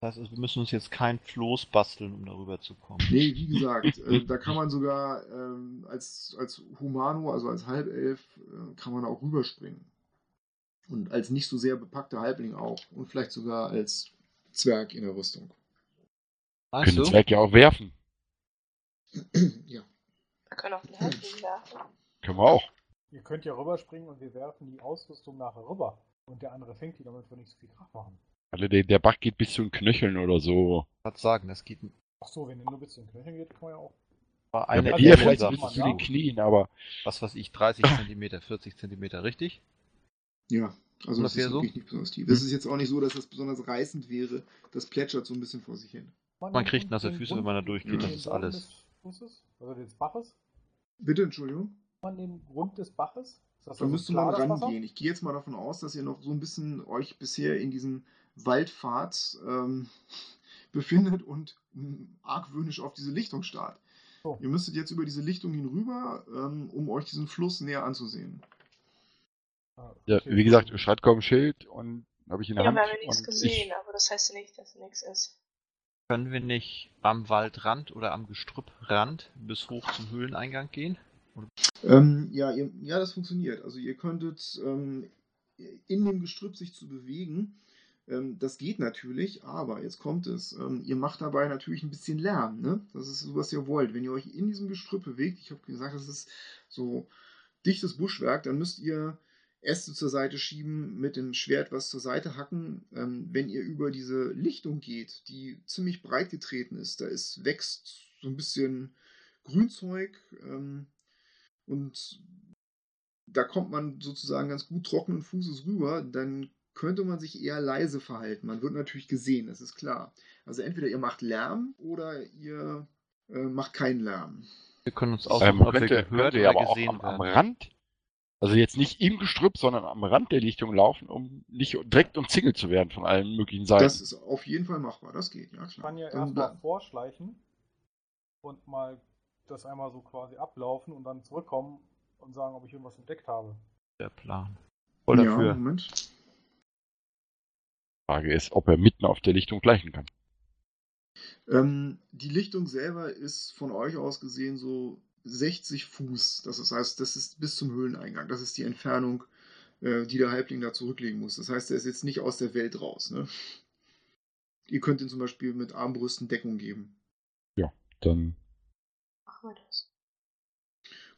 heißt, also, wir müssen uns jetzt kein Floß basteln, um darüber zu kommen. Nee, wie gesagt, äh, da kann man sogar ähm, als, als Humano, also als Halbelf, äh, kann man auch rüberspringen. Und als nicht so sehr bepackter Halbling auch. Und vielleicht sogar als Zwerg in der Rüstung. Ach Können so. Zwerg ja auch werfen. ja. Wir können auch den Halbling werfen. Können wir auch. Ihr könnt ja rüberspringen und wir werfen die Ausrüstung nachher rüber. Und der andere fängt die, damit wir nicht so viel Krach machen. Also der, der Bach geht bis zu den Knöcheln oder so. Was sagen, das geht Ach so, wenn ihr nur bis zu den Knöcheln geht, kann man ja auch. war Ja, eine bei dir Elle vielleicht bis man, zu ja. den Knien, aber was weiß ich, 30 Zentimeter, 40 Zentimeter, richtig? Ja, also das Ungefähr ist so? wirklich nicht besonders tief. Es ist jetzt auch nicht so, dass das besonders reißend wäre. Das plätschert so ein bisschen vor sich hin. Man kriegt nasse Füße, wenn man da durchgeht, das ist alles. Des Flusses, also des Baches. Bitte, Entschuldigung. An den Grund des Baches? Ist das Da also müsste man rangehen. Ich gehe jetzt mal davon aus, dass ihr noch so ein bisschen euch bisher in diesem Waldpfad ähm, befindet und mh, argwöhnisch auf diese Lichtung starrt. So. Ihr müsstet jetzt über diese Lichtung hinüber, ähm, um euch diesen Fluss näher anzusehen. Ah, Ja, okay. wie gesagt, beschreibt kaum Schild und habe ich in der Ja, Hand. wir haben ja nichts gesehen, aber das heißt ja nicht, dass nichts ist. Können wir nicht am Waldrand oder am Gestrüpprand bis hoch zum Höhleneingang gehen? Ähm, ja, ihr, ja, das funktioniert. Also ihr könntet ähm, in dem Gestrüpp sich zu bewegen. Ähm, das geht natürlich, aber jetzt kommt es. Ähm, ihr macht dabei natürlich ein bisschen Lärm. Ne? Das ist so, was ihr wollt. Wenn ihr euch in diesem Gestrüpp bewegt, ich habe gesagt, das ist so dichtes Buschwerk, dann müsst ihr Äste zur Seite schieben, mit dem Schwert was zur Seite hacken. Ähm, wenn ihr über diese Lichtung geht, die ziemlich breit getreten ist, da ist, wächst so ein bisschen Grünzeug. Ähm, und da kommt man sozusagen ganz gut trockenen Fußes rüber, dann könnte man sich eher leise verhalten. Man wird natürlich gesehen, das ist klar. Also entweder ihr macht Lärm oder ihr äh, macht keinen Lärm. Wir können uns Ähm, aussuchen, ob wir könnte, gehört ja oder aber auch gesehen am, am. Rand, also jetzt nicht im Gestrüpp, sondern am Rand der Lichtung laufen, um nicht direkt umzingelt zu werden von allen möglichen Seiten. Das ist auf jeden Fall machbar, das geht, ja Ich klar. kann ja erstmal da- vorschleichen und mal das einmal so quasi ablaufen und dann zurückkommen und sagen, ob ich irgendwas entdeckt habe. Der Plan. Voll ja, dafür. Moment. Frage ist, ob er mitten auf der Lichtung gleichen kann. Ähm, die Lichtung selber ist von euch aus gesehen so 60 Fuß. Das heißt, das ist bis zum Höhleneingang. Das ist die Entfernung, äh, die der Halbling da zurücklegen muss. Das heißt, er ist jetzt nicht aus der Welt raus. Ne? Ihr könnt ihm zum Beispiel mit Armbrüsten Deckung geben. Dann Machen wir das.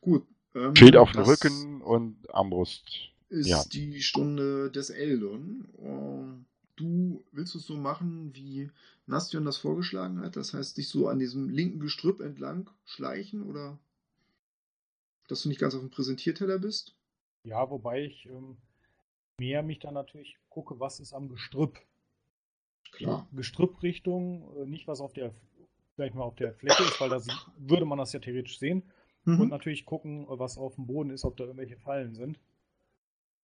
Gut. Ähm, Schild auf dem Rücken und Armbrust. Ist Ja. die Stunde des Eldon. Ähm, Du willst es so machen, wie Nastion das vorgeschlagen hat? Das heißt, dich so an diesem linken Gestrüpp entlang schleichen oder dass du nicht ganz auf dem Präsentierteller bist? Ja, wobei ich ähm, mehr mich dann natürlich gucke, was ist am Gestrüpp. Klar. Gestrüpprichtung, äh, nicht was auf der, sag ich mal, auf der Fläche ist, weil da würde man das ja theoretisch sehen. Und Mhm. natürlich gucken, äh, was auf dem Boden ist, ob da irgendwelche Fallen sind.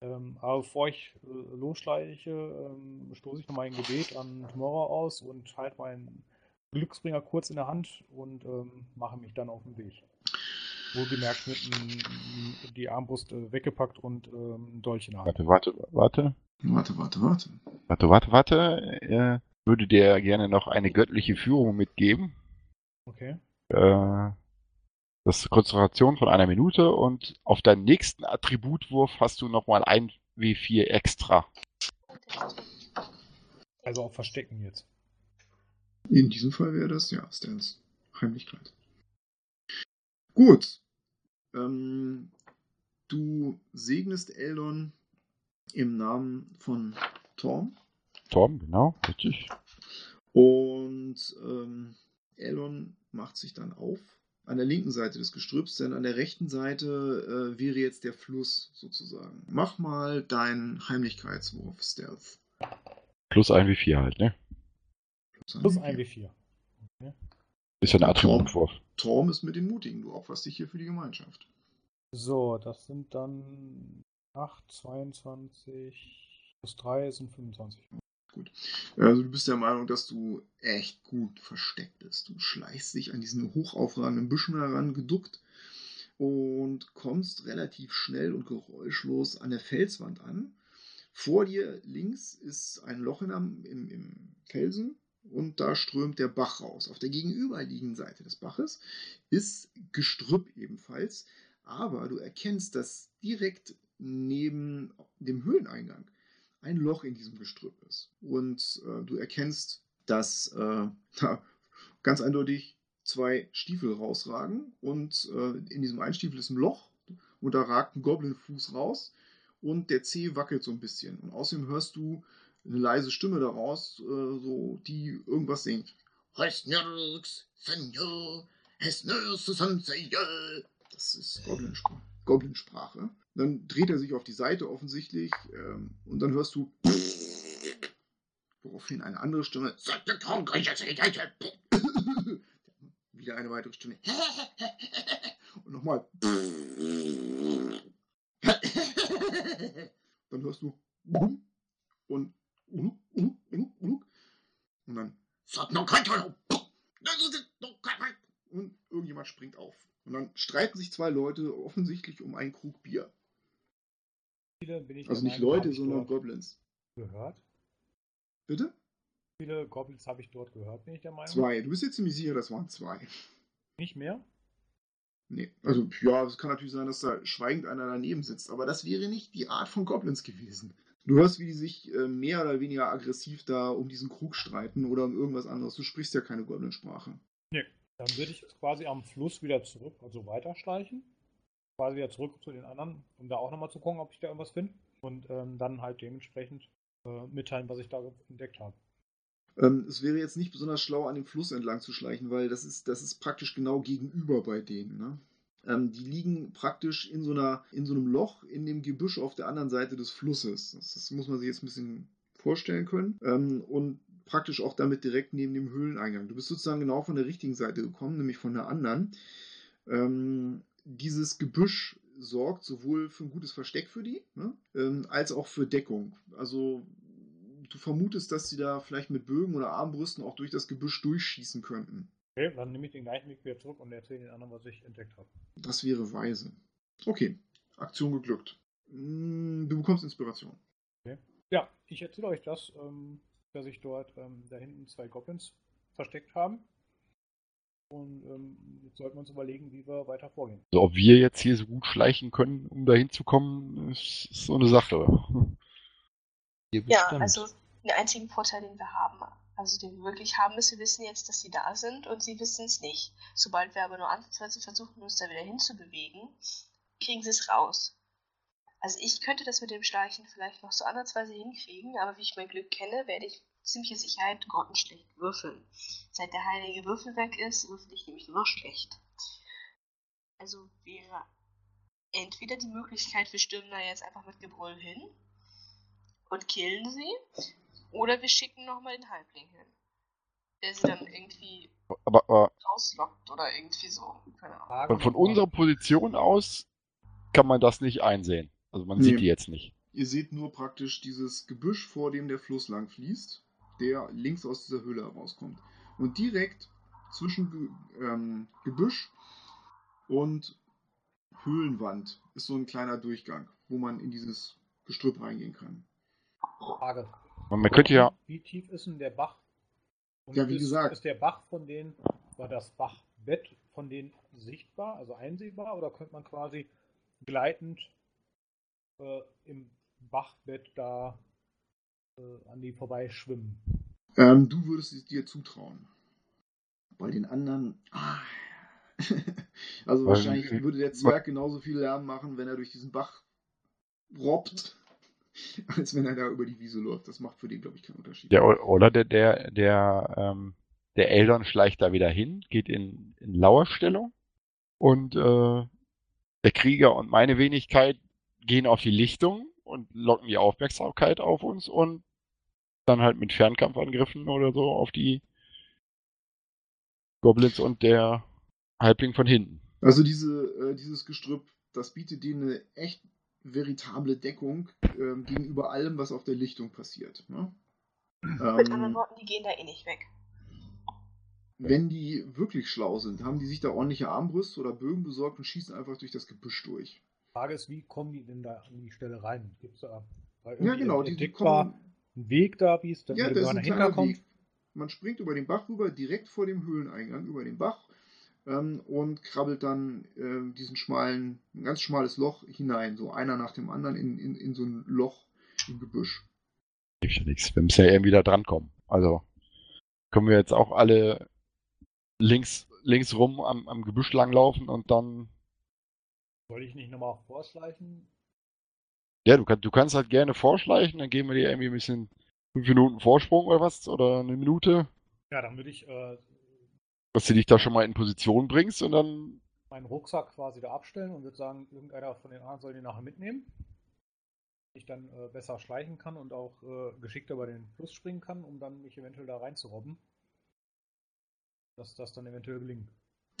Ähm, aber bevor ich äh, losschleiche, ähm, stoße ich nochmal ein Gebet an Tomorrow aus und halte meinen Glücksbringer kurz in der Hand und ähm, mache mich dann auf den Weg. Wohlgemerkt mit n- die Armbrust äh, weggepackt und ähm, ein Dolch in der Hand. Warte, warte, warte. Warte, warte, warte. Warte, warte, warte. Er würde dir gerne noch eine göttliche Führung mitgeben. Okay. Äh, das ist Konzentration von einer Minute und auf deinen nächsten Attributwurf hast du nochmal ein W4 extra. Also auf Verstecken jetzt. In diesem Fall wäre das, ja, Stance. Heimlichkeit. Gut. Ähm, du segnest Eldon im Namen von Torm. Torben, genau, richtig. Und ähm, Elon macht sich dann auf an der linken Seite des Gestrüpps, denn an der rechten Seite äh, wäre jetzt der Fluss sozusagen. Mach mal deinen Heimlichkeitswurf, Stealth. Plus ein W4 halt, ne? Plus ein W4. Ist ja ein Ja, Torben. Attributwurf. Torm ist mit den Mutigen, du opferst dich hier für die Gemeinschaft. So, das sind dann 8, 22 plus 3 sind 25. Also du bist der Meinung, dass du echt gut versteckt bist. Du schleichst dich an diesen hochaufragenden Büschen heran, geduckt und kommst relativ schnell und geräuschlos an der Felswand an. Vor dir links ist ein Loch in im, im Felsen und da strömt der Bach raus. Auf der gegenüberliegenden Seite des Baches ist Gestrüpp ebenfalls, aber du erkennst, dass direkt neben dem Höhleneingang ein Loch in diesem Gestrüpp ist. Und äh, du erkennst, dass äh, da ganz eindeutig zwei Stiefel rausragen und äh, in diesem einen Stiefel ist ein Loch und da ragt ein Goblin-Fuß raus und der Zeh wackelt so ein bisschen. Und außerdem hörst du eine leise Stimme daraus, äh, so, die irgendwas singt. Das ist Goblinsprache. Goblinsprache. Dann dreht er sich auf die Seite offensichtlich ähm, und dann hörst du woraufhin eine andere Stimme. Wieder eine weitere Stimme. Und nochmal. Dann hörst du. Und und dann. Und irgendjemand springt auf. Und dann streiten sich zwei Leute offensichtlich um einen Krug Bier. Also nicht Leute, sondern Goblins. Gehört. Bitte? Viele Goblins habe ich dort gehört, bin ich der Meinung. Zwei. Du bist jetzt ziemlich sicher, das waren zwei. Nicht mehr? Nee. Also, ja, es kann natürlich sein, dass da schweigend einer daneben sitzt, aber das wäre nicht die Art von Goblins gewesen. Du hörst, wie die sich äh, mehr oder weniger aggressiv da um diesen Krug streiten oder um irgendwas anderes. Du sprichst ja keine Goblin-Sprache. Dann würde ich quasi am Fluss wieder zurück, also weiterschleichen. Quasi wieder zurück zu den anderen, um da auch nochmal zu gucken, ob ich da irgendwas finde. Und ähm, dann halt dementsprechend äh, mitteilen, was ich da entdeckt habe. Ähm, es wäre jetzt nicht besonders schlau, an dem Fluss entlang zu schleichen, weil das ist, das ist praktisch genau gegenüber bei denen. Ne? Ähm, die liegen praktisch in so, einer, in so einem Loch in dem Gebüsch auf der anderen Seite des Flusses. Das, das muss man sich jetzt ein bisschen vorstellen können. Ähm, und praktisch auch damit direkt neben dem Höhleneingang. Du bist sozusagen genau von der richtigen Seite gekommen, nämlich von der anderen. Ähm, dieses Gebüsch sorgt sowohl für ein gutes Versteck für die, ne, ähm, als auch für Deckung. Also du vermutest, dass sie da vielleicht mit Bögen oder Armbrüsten auch durch das Gebüsch durchschießen könnten. Okay, dann nehme ich den gleichen Weg wieder zurück und erzähle den anderen, was ich entdeckt habe. Das wäre weise. Okay, Aktion geglückt. Mm, Du bekommst Inspiration. Ja, ich erzähle euch das, ähm, dass sich dort ähm, da hinten zwei Goblins versteckt haben. Und ähm, jetzt sollten wir uns überlegen, wie wir weiter vorgehen. Also ob wir jetzt hier so gut schleichen können, um da hinzukommen, ist, ist so eine Sache. Ja, also den einzigen Vorteil, den wir haben, also den wir wirklich haben, ist, wir wissen jetzt, dass sie da sind und sie wissen es nicht. Sobald wir aber nur ansatzweise versuchen, uns da wieder hinzubewegen, kriegen sie es raus. Also ich könnte das mit dem Schleichen vielleicht noch so ansatzweise hinkriegen, aber wie ich mein Glück kenne, werde ich ziemliche Sicherheit grottenschlecht würfeln. Seit der heilige Würfel weg ist, würfel ich nämlich nur noch schlecht. Also wäre entweder die Möglichkeit, wir stürmen da jetzt einfach mit Gebrüll hin und killen sie, oder wir schicken nochmal den Halbling hin. Der sie dann irgendwie Aber, aber rauslockt oder irgendwie so. Keine Ahnung. Von, von unserer Position aus kann man das nicht einsehen. Also man Nee. sieht die jetzt nicht. Ihr seht nur praktisch dieses Gebüsch, vor dem der Fluss lang fließt, der links aus dieser Höhle herauskommt. Und direkt zwischen Ge ähm, Gebüsch und Höhlenwand ist so ein kleiner Durchgang, wo man in dieses Gestrüpp reingehen kann. Frage. Und man könnte ja, Wie tief ist denn der Bach? Und Ja, wie ist, gesagt. Ist der Bach von denen, war das Bachbett von denen sichtbar, also einsehbar, oder könnte man quasi gleitend äh, im Bachbett da äh, an die vorbeischwimmen? Ähm, du würdest es dir zutrauen. Bei den anderen. Ah. also Weil- wahrscheinlich würde der Zwerg genauso viel Lärm machen, wenn er durch diesen Bach robbt, als wenn er da über die Wiese läuft. Das macht für den, glaube ich, keinen Unterschied. der, oder der, der, der, ähm, der Eldon schleicht da wieder hin, geht in, in Lauerstellung und äh, der Krieger und meine Wenigkeit gehen auf die Lichtung und locken die Aufmerksamkeit auf uns und dann halt mit Fernkampfangriffen oder so auf die Goblins und der Halbling von hinten. Also diese, äh, dieses Gestrüpp, das bietet dir eine echt veritable Deckung ähm, gegenüber allem, was auf der Lichtung passiert. Ne? Mit anderen Ähm, Worten, die gehen da eh nicht weg. wenn die wirklich schlau sind, haben die sich da ordentliche Armbrüste oder Bögen besorgt und schießen einfach durch das Gebüsch durch. Frage ist, wie kommen die denn da an die Stelle rein? Gibt es da Ja, irgendwie genau, die, die kommen. einen Weg da, wie es dann Ja, da dem ist ein dahinter kommt? Weg. Man springt über den Bach rüber, direkt vor dem Höhleneingang, über den Bach ähm, und krabbelt dann ähm, diesen schmalen, ein ganz schmales Loch hinein, so einer nach dem anderen in, in, in so ein Loch im Gebüsch. Hilft ja nichts. Wir müssen ja irgendwie da drankommen. Also können wir jetzt auch alle links, links rum am, am Gebüsch langlaufen und dann. Soll ich nicht nochmal vorschleichen? Ja, du, kann, du kannst halt gerne vorschleichen, dann geben wir dir irgendwie ein bisschen fünf Minuten Vorsprung oder was, oder eine Minute, Ja, dann würde ich äh, dass du dich da schon mal in Position bringst und dann. meinen Rucksack quasi da abstellen und würde sagen, irgendeiner von den anderen soll den nachher mitnehmen. Ich dann äh, besser schleichen kann und auch äh, geschickter über den Fluss springen kann, um dann mich eventuell da reinzurobben. Dass das dann eventuell gelingt.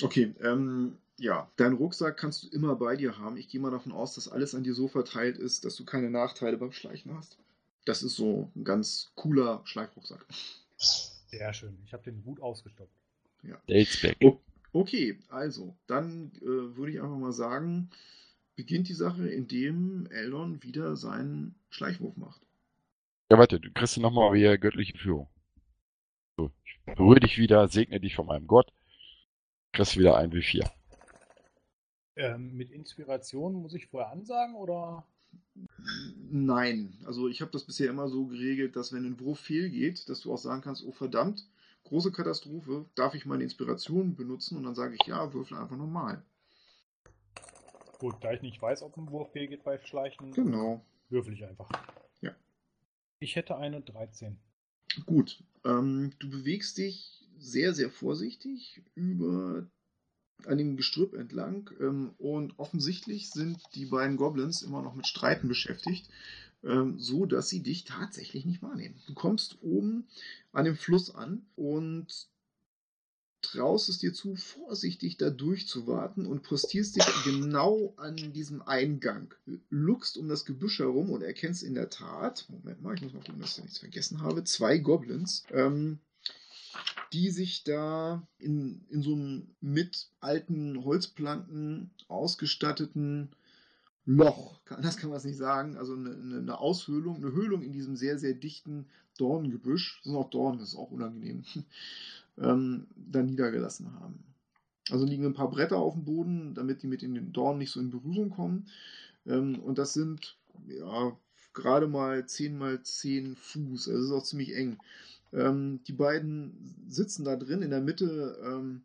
Okay, ähm, ja, deinen Rucksack kannst du immer bei dir haben. Ich gehe mal davon aus, dass alles an dir so verteilt ist, dass du keine Nachteile beim Schleichen hast. Das ist so ein ganz cooler Schleifrucksack. Sehr schön. Ich habe den gut ausgestoppt. Dates back. Oh, okay, also, dann äh, würde ich einfach mal sagen, beginnt die Sache, indem Eldon wieder seinen Schleichwurf macht. Ja, warte, du kriegst nochmal wieder göttliche Führung. So, ich berühre dich wieder, segne dich von meinem Gott. Kriegst wieder ein W4. Ähm, mit Inspiration muss ich vorher ansagen oder? Nein, also ich habe das bisher immer so geregelt, dass wenn ein Wurf fehlgeht, dass du auch sagen kannst, oh verdammt, große Katastrophe, darf ich meine Inspiration benutzen? Und dann sage ich, ja, würfel einfach normal. Gut, da ich nicht weiß, ob ein Wurf fehlgeht bei Schleichen, Genau. würfel ich einfach. Ja. Ich hätte eine 13. Gut, ähm, du bewegst dich sehr, sehr vorsichtig über an dem Gestrüpp entlang ähm, und offensichtlich sind die beiden Goblins immer noch mit Streiten beschäftigt, ähm, so dass sie dich tatsächlich nicht wahrnehmen. Du kommst oben an dem Fluss an und traust es dir zu, vorsichtig da durchzuwarten und postierst dich genau an diesem Eingang. Luckst um das Gebüsch herum und erkennst in der Tat, Moment mal, ich muss mal gucken, dass ich nichts vergessen habe, zwei Goblins, ähm, die sich da in, in so einem mit alten Holzplanken ausgestatteten Loch, anders kann man es nicht sagen, also eine, eine Aushöhlung, eine Höhlung in diesem sehr, sehr dichten Dornengebüsch, das sind auch Dornen, das ist auch unangenehm, ähm, da niedergelassen haben. Also liegen ein paar Bretter auf dem Boden, damit die mit den Dornen nicht so in Berührung kommen. Ähm, und das sind ja gerade mal 10 mal 10 Fuß, also das ist auch ziemlich eng. Ähm, die beiden sitzen da drin, in der Mitte ähm,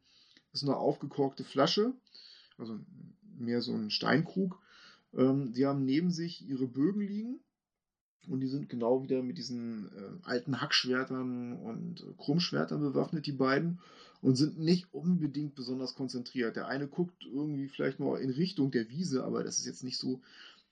ist eine aufgekorkte Flasche, also mehr so ein Steinkrug. Ähm, die haben neben sich ihre Bögen liegen und die sind genau wieder mit diesen äh, alten Hackschwertern und äh, Krummschwertern bewaffnet, die beiden, und sind nicht unbedingt besonders konzentriert. Der eine guckt irgendwie vielleicht mal in Richtung der Wiese, aber das ist jetzt nicht so,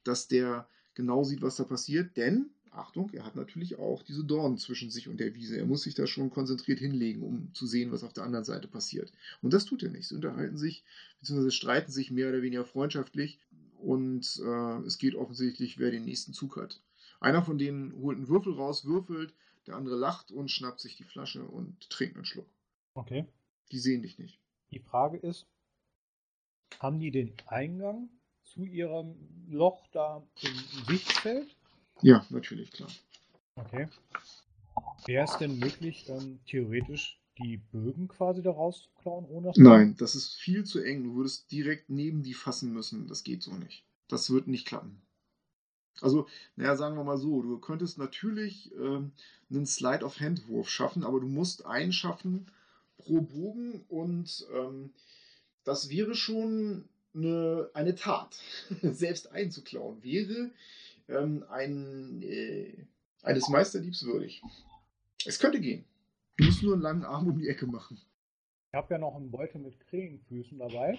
dass der genau sieht, was da passiert, denn, Achtung, er hat natürlich auch diese Dornen zwischen sich und der Wiese. Er muss sich da schon konzentriert hinlegen, um zu sehen, was auf der anderen Seite passiert. Und das tut er nicht. Sie unterhalten sich, beziehungsweise streiten sich mehr oder weniger freundschaftlich und äh, es geht offensichtlich, wer den nächsten Zug hat. Einer von denen holt einen Würfel raus, würfelt, der andere lacht und schnappt sich die Flasche und trinkt einen Schluck. Okay. Die sehen dich nicht. Die Frage ist, haben die den Eingang zu ihrem Loch da im Sichtfeld? Ja, natürlich, klar. Okay. Wäre es denn möglich, ähm, theoretisch die Bögen quasi da rauszuklauen, ohne dass Nein, das ist viel zu eng. Du würdest direkt neben die fassen müssen. Das geht so nicht. Das wird nicht klappen. Also, naja, sagen wir mal so, du könntest natürlich ähm, einen Slide-of-Hand-Wurf schaffen, aber du musst einen schaffen pro Bogen und ähm, das wäre schon eine, eine Tat. Selbst einzuklauen wäre ähm, ein, äh, eines Meisterdiebs würdig. Es könnte gehen. Du musst nur einen langen Arm um die Ecke machen. Ich habe ja noch einen Beutel mit Krähenfüßen dabei.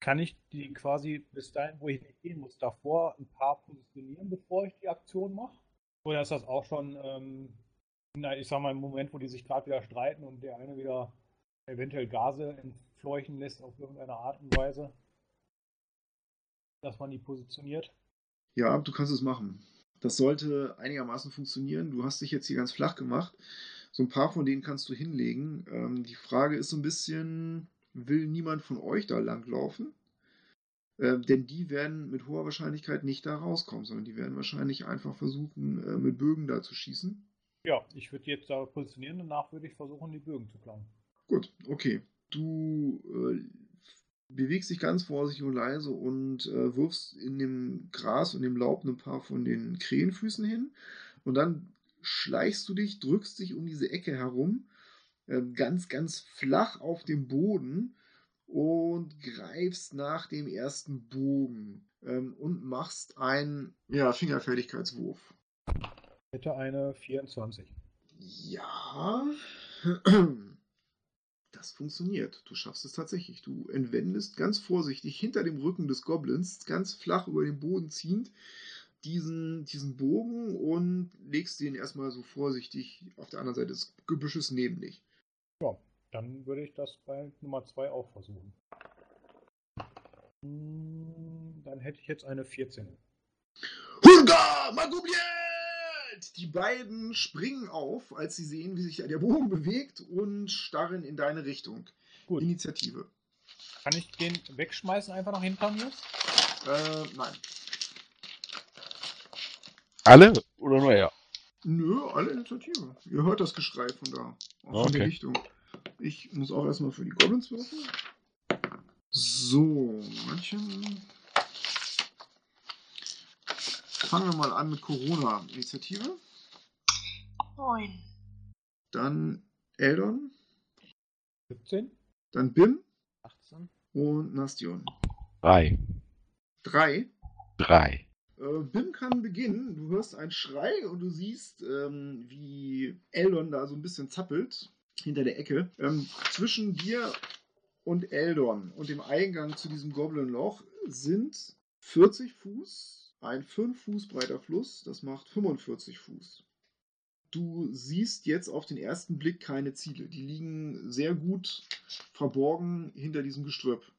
Kann ich die quasi bis dahin, wo ich nicht gehen muss, davor ein paar positionieren, bevor ich die Aktion mache? Oder ist das auch schon, ähm, na, ich sag mal, im Moment, wo die sich gerade wieder streiten und der eine wieder eventuell Gase entfleuchen lässt auf irgendeine Art und Weise, dass man die positioniert? Ja, du kannst es machen. Das sollte einigermaßen funktionieren. Du hast dich jetzt hier ganz flach gemacht. So ein paar von denen kannst du hinlegen. Ähm, die Frage ist so ein bisschen, will niemand von euch da langlaufen? Ähm, denn die werden mit hoher Wahrscheinlichkeit nicht da rauskommen, sondern die werden wahrscheinlich einfach versuchen, äh, mit Bögen da zu schießen. Ja, ich würde jetzt da positionieren, danach würde ich versuchen, die Bögen zu klauen. Gut, okay. Du äh, bewegst dich ganz vorsichtig und leise und äh, wirfst in dem Gras und dem Laub ein paar von den Krähenfüßen hin. Und dann schleichst du dich, drückst dich um diese Ecke herum, äh, ganz, ganz flach auf dem Boden und greifst nach dem ersten Bogen ähm, und machst einen ja, Fingerfertigkeitswurf. Hätte eine 24. Ja, das funktioniert. Du schaffst es tatsächlich. Du entwendest ganz vorsichtig hinter dem Rücken des Goblins, ganz flach über den Boden ziehend, diesen, diesen Bogen und legst den erstmal so vorsichtig auf der anderen Seite des Gebüsches neben dich. Ja, dann würde ich das bei Nummer 2 auch versuchen. Hm, Dann hätte ich jetzt eine 14. Hunga, Magubiet! Die beiden springen auf, als sie sehen, wie sich der Bogen bewegt und starren in deine Richtung. Gut. Initiative. Kann ich den wegschmeißen einfach noch hinter mir? Äh, nein. Alle oder nur er? Nö, alle Initiative. Ihr hört das Geschrei von da. Auch von der Okay. Richtung. Ich muss auch erstmal für die Goblins würfeln. So, Männchen. Fangen wir mal an mit Corona-Initiative. Moin. Dann Eldon, 17? dann Bim 18? und Nastion. Drei. Drei. Drei. Äh, Bim kann beginnen. Du hörst einen Schrei und du siehst, ähm, wie Eldon da so ein bisschen zappelt hinter der Ecke. Ähm, zwischen dir und Eldon und dem Eingang zu diesem Goblin-Loch sind 40 Fuß, ein 5 Fuß breiter Fluss. Das macht 45 Fuß. Du siehst jetzt auf den ersten Blick keine Ziele. Die liegen sehr gut verborgen hinter diesem Gestrüpp.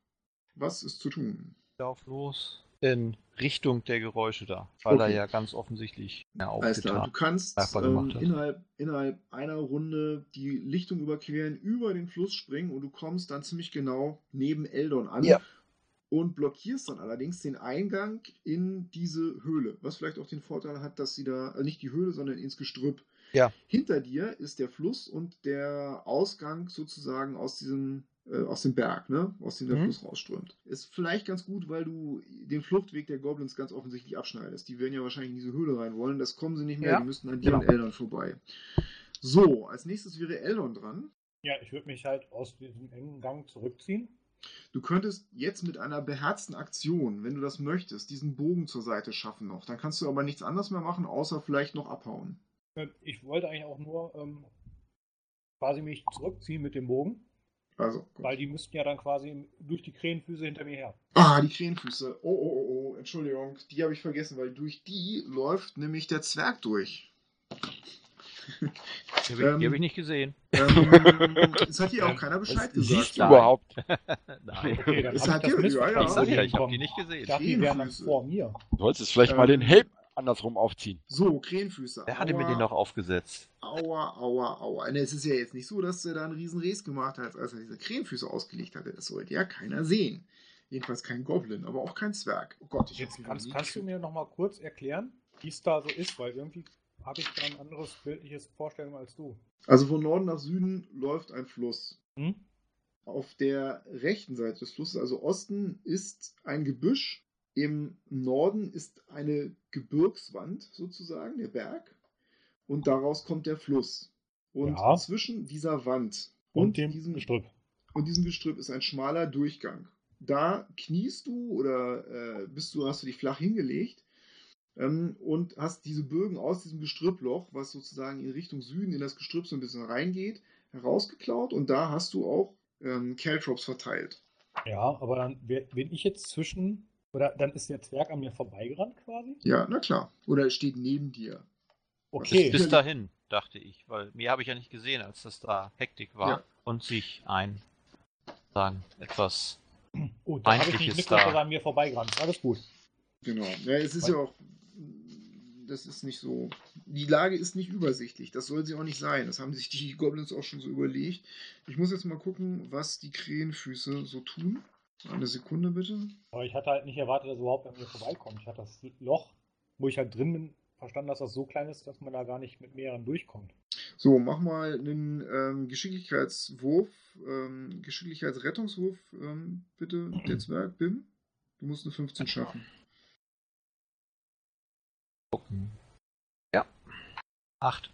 Was ist zu tun? Lauf los. In Richtung der Geräusche da. Weil er Okay. ja ganz offensichtlich mehr Alles klar, du kannst ähm, innerhalb, innerhalb einer Runde die Lichtung überqueren, über den Fluss springen und du kommst dann ziemlich genau neben Eldon an Ja. Und blockierst dann allerdings den Eingang in diese Höhle. Was vielleicht auch den Vorteil hat, dass sie da, äh, nicht die Höhle, sondern ins Gestrüpp. Ja. Hinter dir ist der Fluss und der Ausgang sozusagen aus diesem äh, aus dem Berg, ne? aus dem der Mhm. Fluss rausströmt. Ist vielleicht ganz gut, weil du den Fluchtweg der Goblins ganz offensichtlich abschneidest. Die werden ja wahrscheinlich in diese Höhle rein wollen. Das kommen sie nicht mehr. Ja, Die müssten an dir genau. und Eldon vorbei. So, als nächstes wäre Eldon dran. Ja, ich würde mich halt aus diesem engen Gang zurückziehen. Du könntest jetzt mit einer beherzten Aktion, wenn du das möchtest, diesen Bogen zur Seite schaffen noch. Dann kannst du aber nichts anderes mehr machen, außer vielleicht noch abhauen. Äh, Ich wollte eigentlich auch nur ähm, quasi mich zurückziehen mit dem Bogen, Also, gut. weil die müssten ja dann quasi durch die Krähenfüße hinter mir her. Ah, die Krähenfüße. Oh, oh, oh, oh, Entschuldigung. Die habe ich vergessen, weil durch die läuft nämlich der Zwerg durch. Die habe ich, Ähm, hab ich nicht gesehen. Ähm, es hat hier auch Ähm, keiner Bescheid Was gesagt. siehst du Nein. überhaupt? Nein. Okay, dann habe hat ich das ja-. Ich ja, ich habe die nicht Ich gesehen. dachte, die wären dann vor mir. Du solltest vielleicht mal Ähm, den Helm andersrum aufziehen. So, Krähenfüße. Wer hatte mir den noch aufgesetzt? Aua, aua, aua. Ne, es ist ja jetzt nicht so, dass er da einen riesen Res gemacht hat, als er diese Krähenfüße ausgelegt hatte. Das sollte ja keiner sehen. Jedenfalls kein Goblin, aber auch kein Zwerg. Oh Gott, ich Jetzt kannst, kannst du mir noch mal kurz erklären, wie es da so ist, weil irgendwie habe ich da ein anderes bildliches Vorstellung als du. Also von Norden nach Süden läuft ein Fluss. Hm? Auf der rechten Seite des Flusses, also Osten, ist ein Gebüsch. Im Norden ist eine Gebirgswand sozusagen, der Berg. Und daraus kommt der Fluss. Und Ja. zwischen dieser Wand Und, und, dem diesem, Gestrüpp. und diesem Gestrüpp ist ein schmaler Durchgang. Da kniest du oder äh, bist du, hast du dich flach hingelegt ähm, und hast diese Bögen aus diesem Gestrüpploch, was sozusagen in Richtung Süden in das Gestrüpp so ein bisschen reingeht, herausgeklaut und da hast du auch ähm, Caltrops verteilt. Ja, aber dann bin ich jetzt zwischen, oder dann ist der Zwerg an mir vorbeigerannt quasi. Ja, na klar. Oder es steht neben dir. Okay, Bis dahin, dachte ich, weil mir habe ich ja nicht gesehen, als das da Hektik war Ja. und sich ein, sagen, etwas. oh, da habe ich nicht mitgekriegt, dass da. er an mir vorbeigerannt ist. Alles gut. Genau. Ja, es ist Weil- ja auch. Das ist nicht so. Die Lage ist nicht übersichtlich. Das soll sie auch nicht sein. Das haben sich die Goblins auch schon so überlegt. Ich muss jetzt mal gucken, was die Krähenfüße so tun. Eine Sekunde bitte. Aber ich hatte halt nicht erwartet, dass er überhaupt an mir vorbeikommt. Ich hatte das Loch, wo ich halt drin bin, verstanden, dass das so klein ist, dass man da gar nicht mit mehreren durchkommt. So, mach mal einen ähm, Geschicklichkeitswurf, ähm, Geschicklichkeitsrettungswurf, ähm, bitte, der Zwerg, Bim. Du musst eine 15 schaffen. Ja. Acht.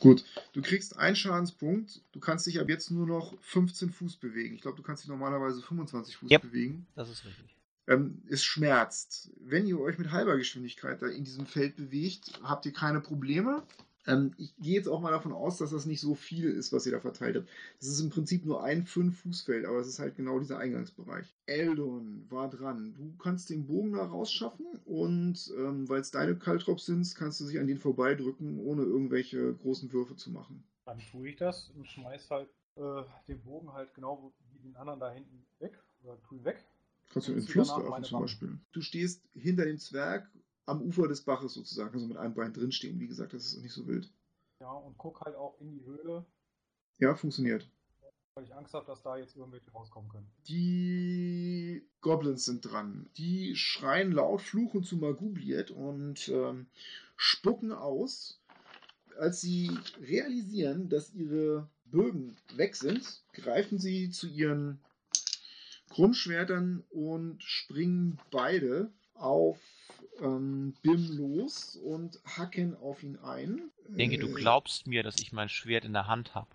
Gut, du kriegst einen Schadenspunkt. Du kannst dich ab jetzt nur noch 15 Fuß bewegen. Ich glaube, du kannst dich normalerweise 25 Fuß Yep. bewegen. Das ist richtig. Ähm, es schmerzt. Wenn ihr euch mit halber Geschwindigkeit da in diesem Feld bewegt, habt ihr keine Probleme. Ähm, ich gehe jetzt auch mal davon aus, dass das nicht so viel ist, was ihr da verteilt habt. Das ist im Prinzip nur ein 5-Fuß-Feld, aber es ist halt genau dieser Eingangsbereich. Eldon war dran. Du kannst den Bogen da rausschaffen und ähm, weil es deine Kaltrops sind, kannst du dich an den vorbeidrücken, ohne irgendwelche großen Würfe zu machen. Dann tue ich das und schmeiß halt äh, den Bogen halt genau wie den anderen da hinten weg. Oder tue ihn weg. Kannst du in den Fluss werfen zum. Beispiel. Du stehst hinter dem Zwerg am Ufer des Baches sozusagen, also mit einem Bein drinstehen. Wie gesagt, das ist nicht so wild. Ja, und guck halt auch in die Höhle, Ja, funktioniert. weil ich Angst habe, dass da jetzt irgendwelche rauskommen können. Die Goblins sind dran. Die schreien laut, fluchen zu Magubliet und ähm, spucken aus. Als sie realisieren, dass ihre Bögen weg sind, greifen sie zu ihren Krummschwertern und springen beide auf ähm, Bim los und hacken auf ihn ein. Ich denke, du Äh, glaubst mir, dass ich mein Schwert in der Hand habe.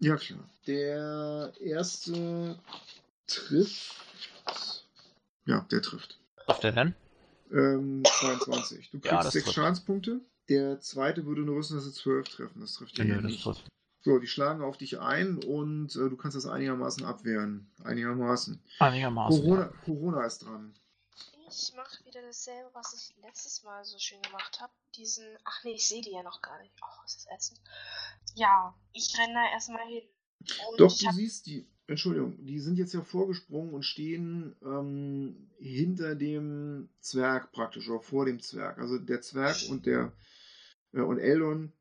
Ja, klar. Der erste trifft. Ja, der trifft. Was der denn? Ähm, 22. Du kriegst Ja, das 6 trifft. Schadenspunkte. Der zweite würde nur wissen, dass er 12 treffen. Das trifft Ja, das nicht. trifft. So, die schlagen auf dich ein und äh, du kannst das einigermaßen abwehren. Einigermaßen. Einigermaßen. Corona, Corona ist dran. Ich mache wieder dasselbe, was ich letztes Mal so schön gemacht habe. Diesen. Ach nee, ich sehe die ja noch gar nicht. Oh, ist das ätzend. Ja, ich renne da erstmal hin. Und Doch, du siehst die. Entschuldigung, die sind jetzt ja vorgesprungen und stehen ähm, hinter dem Zwerg praktisch oder vor dem Zwerg. Also der Zwerg und der äh, und Eldon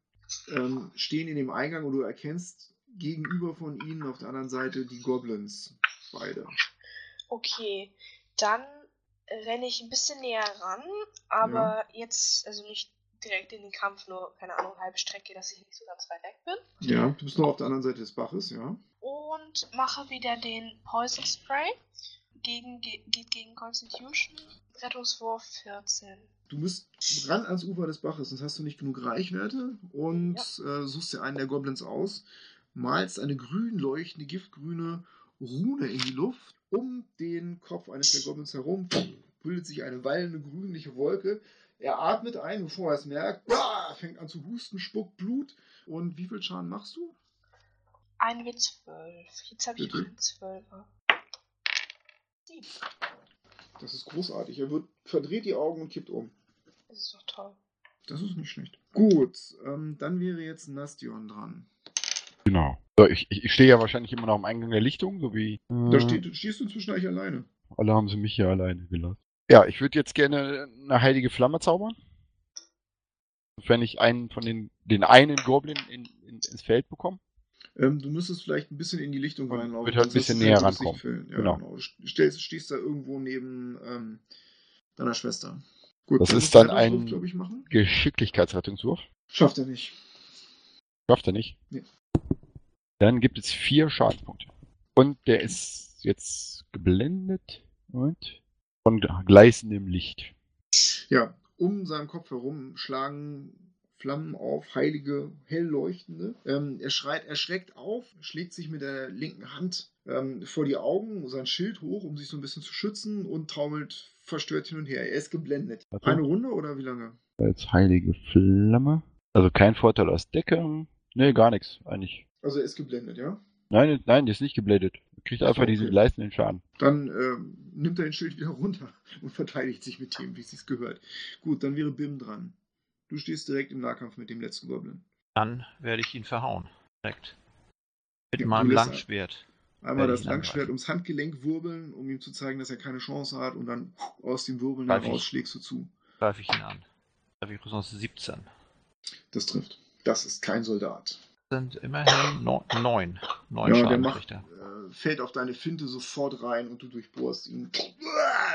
ähm, stehen in dem Eingang und du erkennst gegenüber von ihnen auf der anderen Seite die Goblins. Beide. Okay, dann renne ich ein bisschen näher ran, aber jetzt, also nicht direkt in den Kampf, nur, keine Ahnung, halbe Strecke, dass ich nicht so ganz weit weg bin. Ja, du bist noch auf der anderen Seite des Baches, ja. Und mache wieder den Poison Spray. Gegen, ge geht gegen Constitution. Rettungswurf 14. Du musst ran ans Ufer des Baches, sonst hast du nicht genug Reichwerte und äh, suchst dir einen der Goblins aus, malst eine grün leuchtende, giftgrüne Rune in die Luft um den Kopf eines der Goblins herum, bildet sich eine wallende grünliche Wolke. Er atmet ein, bevor er es merkt, bah, fängt an zu husten, spuckt Blut. Und wie viel Schaden machst du? Ein W12. Jetzt habe ich Bitte? einen 12er. Sieben. Das ist großartig. Er wird, verdreht die Augen und kippt um. Das ist doch toll. Das ist nicht schlecht. Gut, ähm, dann wäre jetzt Nastion dran. Genau. So, ich, ich, stehe ja wahrscheinlich immer noch am Eingang der Lichtung, so wie. Äh, Da steht, stehst du zwischen euch alleine. Alle haben sie mich hier alleine gelassen. Ja, ich würde jetzt gerne eine heilige Flamme zaubern. Wenn ich einen von den, den einen Goblin in, in, ins Feld bekomme. Ähm, du müsstest vielleicht ein bisschen in die Lichtung reinlaufen. wird halt ein bisschen näher rankommen. Ja, Genau. genau. Du Stellst, stehst da irgendwo neben ähm, deiner Schwester. Gut, Das ist dann ein-. Geschicklichkeitsrettungswurf. Schafft er nicht. Schafft er nicht. Nee. Dann gibt es vier Schadenspunkte. Und der ist jetzt geblendet. Moment. Von gleißendem Licht. Ja, um seinen Kopf herum schlagen Flammen auf, heilige, hell leuchtende. Ähm, er schreit erschreckt auf, schlägt sich mit der linken Hand ähm, vor die Augen, sein Schild hoch, um sich so ein bisschen zu schützen und taumelt verstört hin und her. Er ist geblendet. Warte. Eine Runde oder wie lange? Als heilige Flamme. Also kein Vorteil aus Deckung. Nee, gar nichts, eigentlich. Also er ist geblendet, ja? Nein, nein, der ist nicht geblendet. Er kriegt einfach okay. diesen gleißenden Schaden. Dann ähm, nimmt er den Schild wieder runter und verteidigt sich mit dem, wie es sich gehört. Gut, dann wäre Bim dran. Du stehst direkt im Nahkampf mit dem letzten Goblin. Dann werde ich ihn verhauen. Direkt. Mit Ja, meinem Langschwert. Einmal das Langschwert ums Handgelenk wirbeln, um ihm zu zeigen, dass er keine Chance hat und dann aus dem Wirbeln Greif heraus ich. schlägst du zu. Greife ich ihn an. Da habe ich sonst 17. Das trifft. Das ist kein Soldat. Sind immerhin neun. Neun, neun Ja, der macht, äh, fällt auf deine Finte sofort rein und du durchbohrst ihn.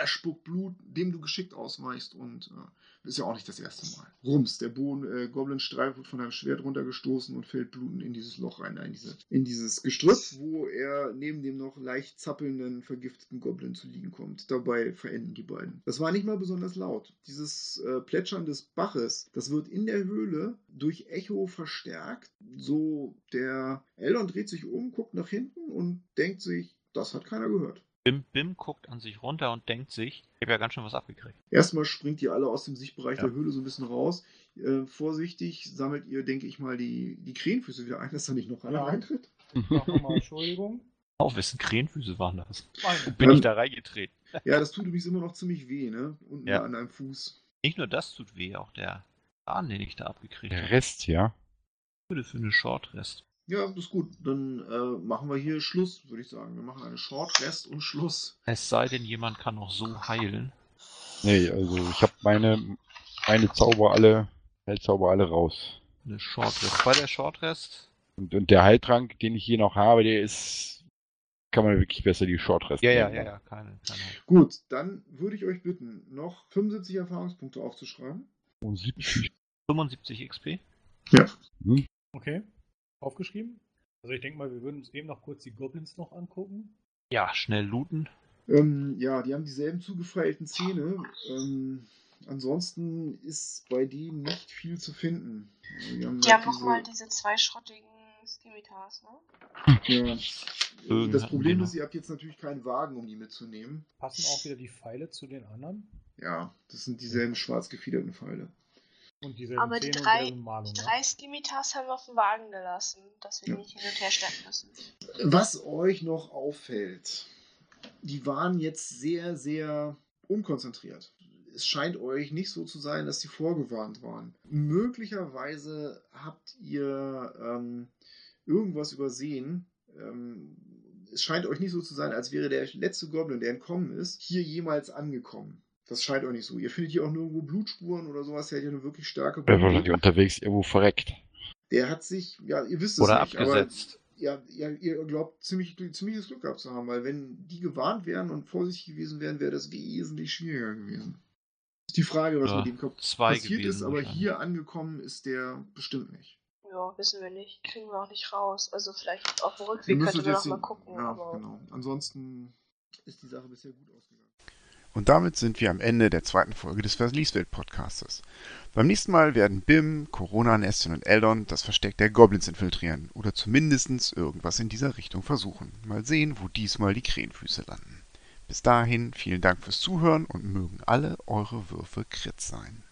Spuckt Blut, dem du geschickt ausweichst und äh, ist ja auch nicht das erste Mal. Rums, der Boden, äh, Goblin-Streif wird von deinem Schwert runtergestoßen und fällt blutend in dieses Loch rein, in, diese, in dieses Gestrüpp, wo er neben dem noch leicht zappelnden, vergifteten Goblin zu liegen kommt. Dabei verenden die beiden. Das war nicht mal besonders laut. Dieses äh, Plätschern des Baches, das wird in der Höhle durch Echo verstärkt. So, der Eldon dreht sich um, guckt nach hinten und denkt sich, das hat keiner gehört. Bim Bim guckt an sich runter und denkt sich, ich habe ja ganz schön was abgekriegt. Erstmal springt ihr alle aus dem Sichtbereich Ja. der Höhle so ein bisschen raus. Äh, vorsichtig sammelt ihr, denke ich mal, die, die Krähenfüße wieder ein, dass da nicht noch einer eintritt. Nochmal Entschuldigung. Auch wessen Krähenfüße waren das? Bin Ähm, ich da reingetreten? Ja, das tut übrigens immer noch ziemlich weh, ne? Unten Ja. an deinem Fuß. Nicht nur das tut weh, auch der Zahn, den ich da abgekriegt Der habe. Rest, ja. Würde für eine Short Rest. Ja, das ist gut. Dann äh, machen wir hier Schluss, würde ich sagen. Wir machen eine Short Rest und Schluss. Es sei denn, jemand kann noch so heilen. Nee, also ich habe meine, meine Zauber alle, Heilzauber alle raus. Eine Short Rest. Bei der Short Rest? Und, und der Heiltrank, den ich hier noch habe, der ist, kann man wirklich besser die Short Rest Ja, ja, nehmen. ja, ja, keine, keine. Gut, dann würde ich euch bitten, noch 75 Erfahrungspunkte aufzuschreiben. Und 70. 75 XP? Ja. Hm? Okay. Aufgeschrieben? Also ich denke mal, wir würden uns eben noch kurz die Goblins noch angucken. Ja, schnell looten. Ähm, ja, die haben dieselben zugefeilten Zähne. Ähm, ansonsten ist bei denen nicht viel zu finden. Also Die haben, Die halt haben nochmal diese zwei schrottigen Skimitas, ne? Ja. Das Problem ist, ihr habt jetzt natürlich keinen Wagen, um die mitzunehmen. Passen auch wieder die Pfeile zu den anderen. Ja, das sind dieselben schwarz gefiederten Pfeile. Und dieselben Aber die Zähne drei- Malung. Die ne? drei Skimitas haben wir auf dem Wagen gelassen, dass wir Ja. nicht hin und her schleppen müssen. Was euch noch auffällt, die waren jetzt sehr, sehr unkonzentriert. Es scheint euch nicht so zu sein, dass sie vorgewarnt waren. Möglicherweise habt ihr ähm, irgendwas übersehen. Ähm, es scheint euch nicht so zu sein, als wäre der letzte Goblin, der entkommen ist, hier jemals angekommen. Das scheint euch nicht so. Ihr findet hier auch nirgendwo Blutspuren oder sowas. Der hat ja eine wirklich starke Der Wunde. wahrscheinlich unterwegs irgendwo verreckt. Der hat sich, ja, ihr wisst es Oder nicht, aber abgesetzt. ja, ja, ihr glaubt ziemlich, ziemliches Glück gehabt zu haben, weil wenn die gewarnt wären und vorsichtig gewesen wären, wäre das wesentlich schwieriger gewesen. Ist die Frage, was Ja, mit dem Kopf zwei passiert gewesen ist, aber hier angekommen ist der bestimmt nicht. Ja, wissen wir nicht. Kriegen wir auch nicht raus. Also vielleicht auf dem Rückweg könnten wir noch jetzt mal gucken. Ja, aber genau. Ansonsten ist die Sache bisher gut ausgegangen. Und damit sind wir am Ende der zweiten Folge des Verlieswelt Podcastes. Beim nächsten Mal werden Bim, Corona, Nestin und Eldon das Versteck der Goblins infiltrieren oder zumindest irgendwas in dieser Richtung versuchen. Mal sehen, wo diesmal die Krähenfüße landen. Bis dahin, vielen Dank fürs Zuhören und mögen alle eure Würfe Krit sein.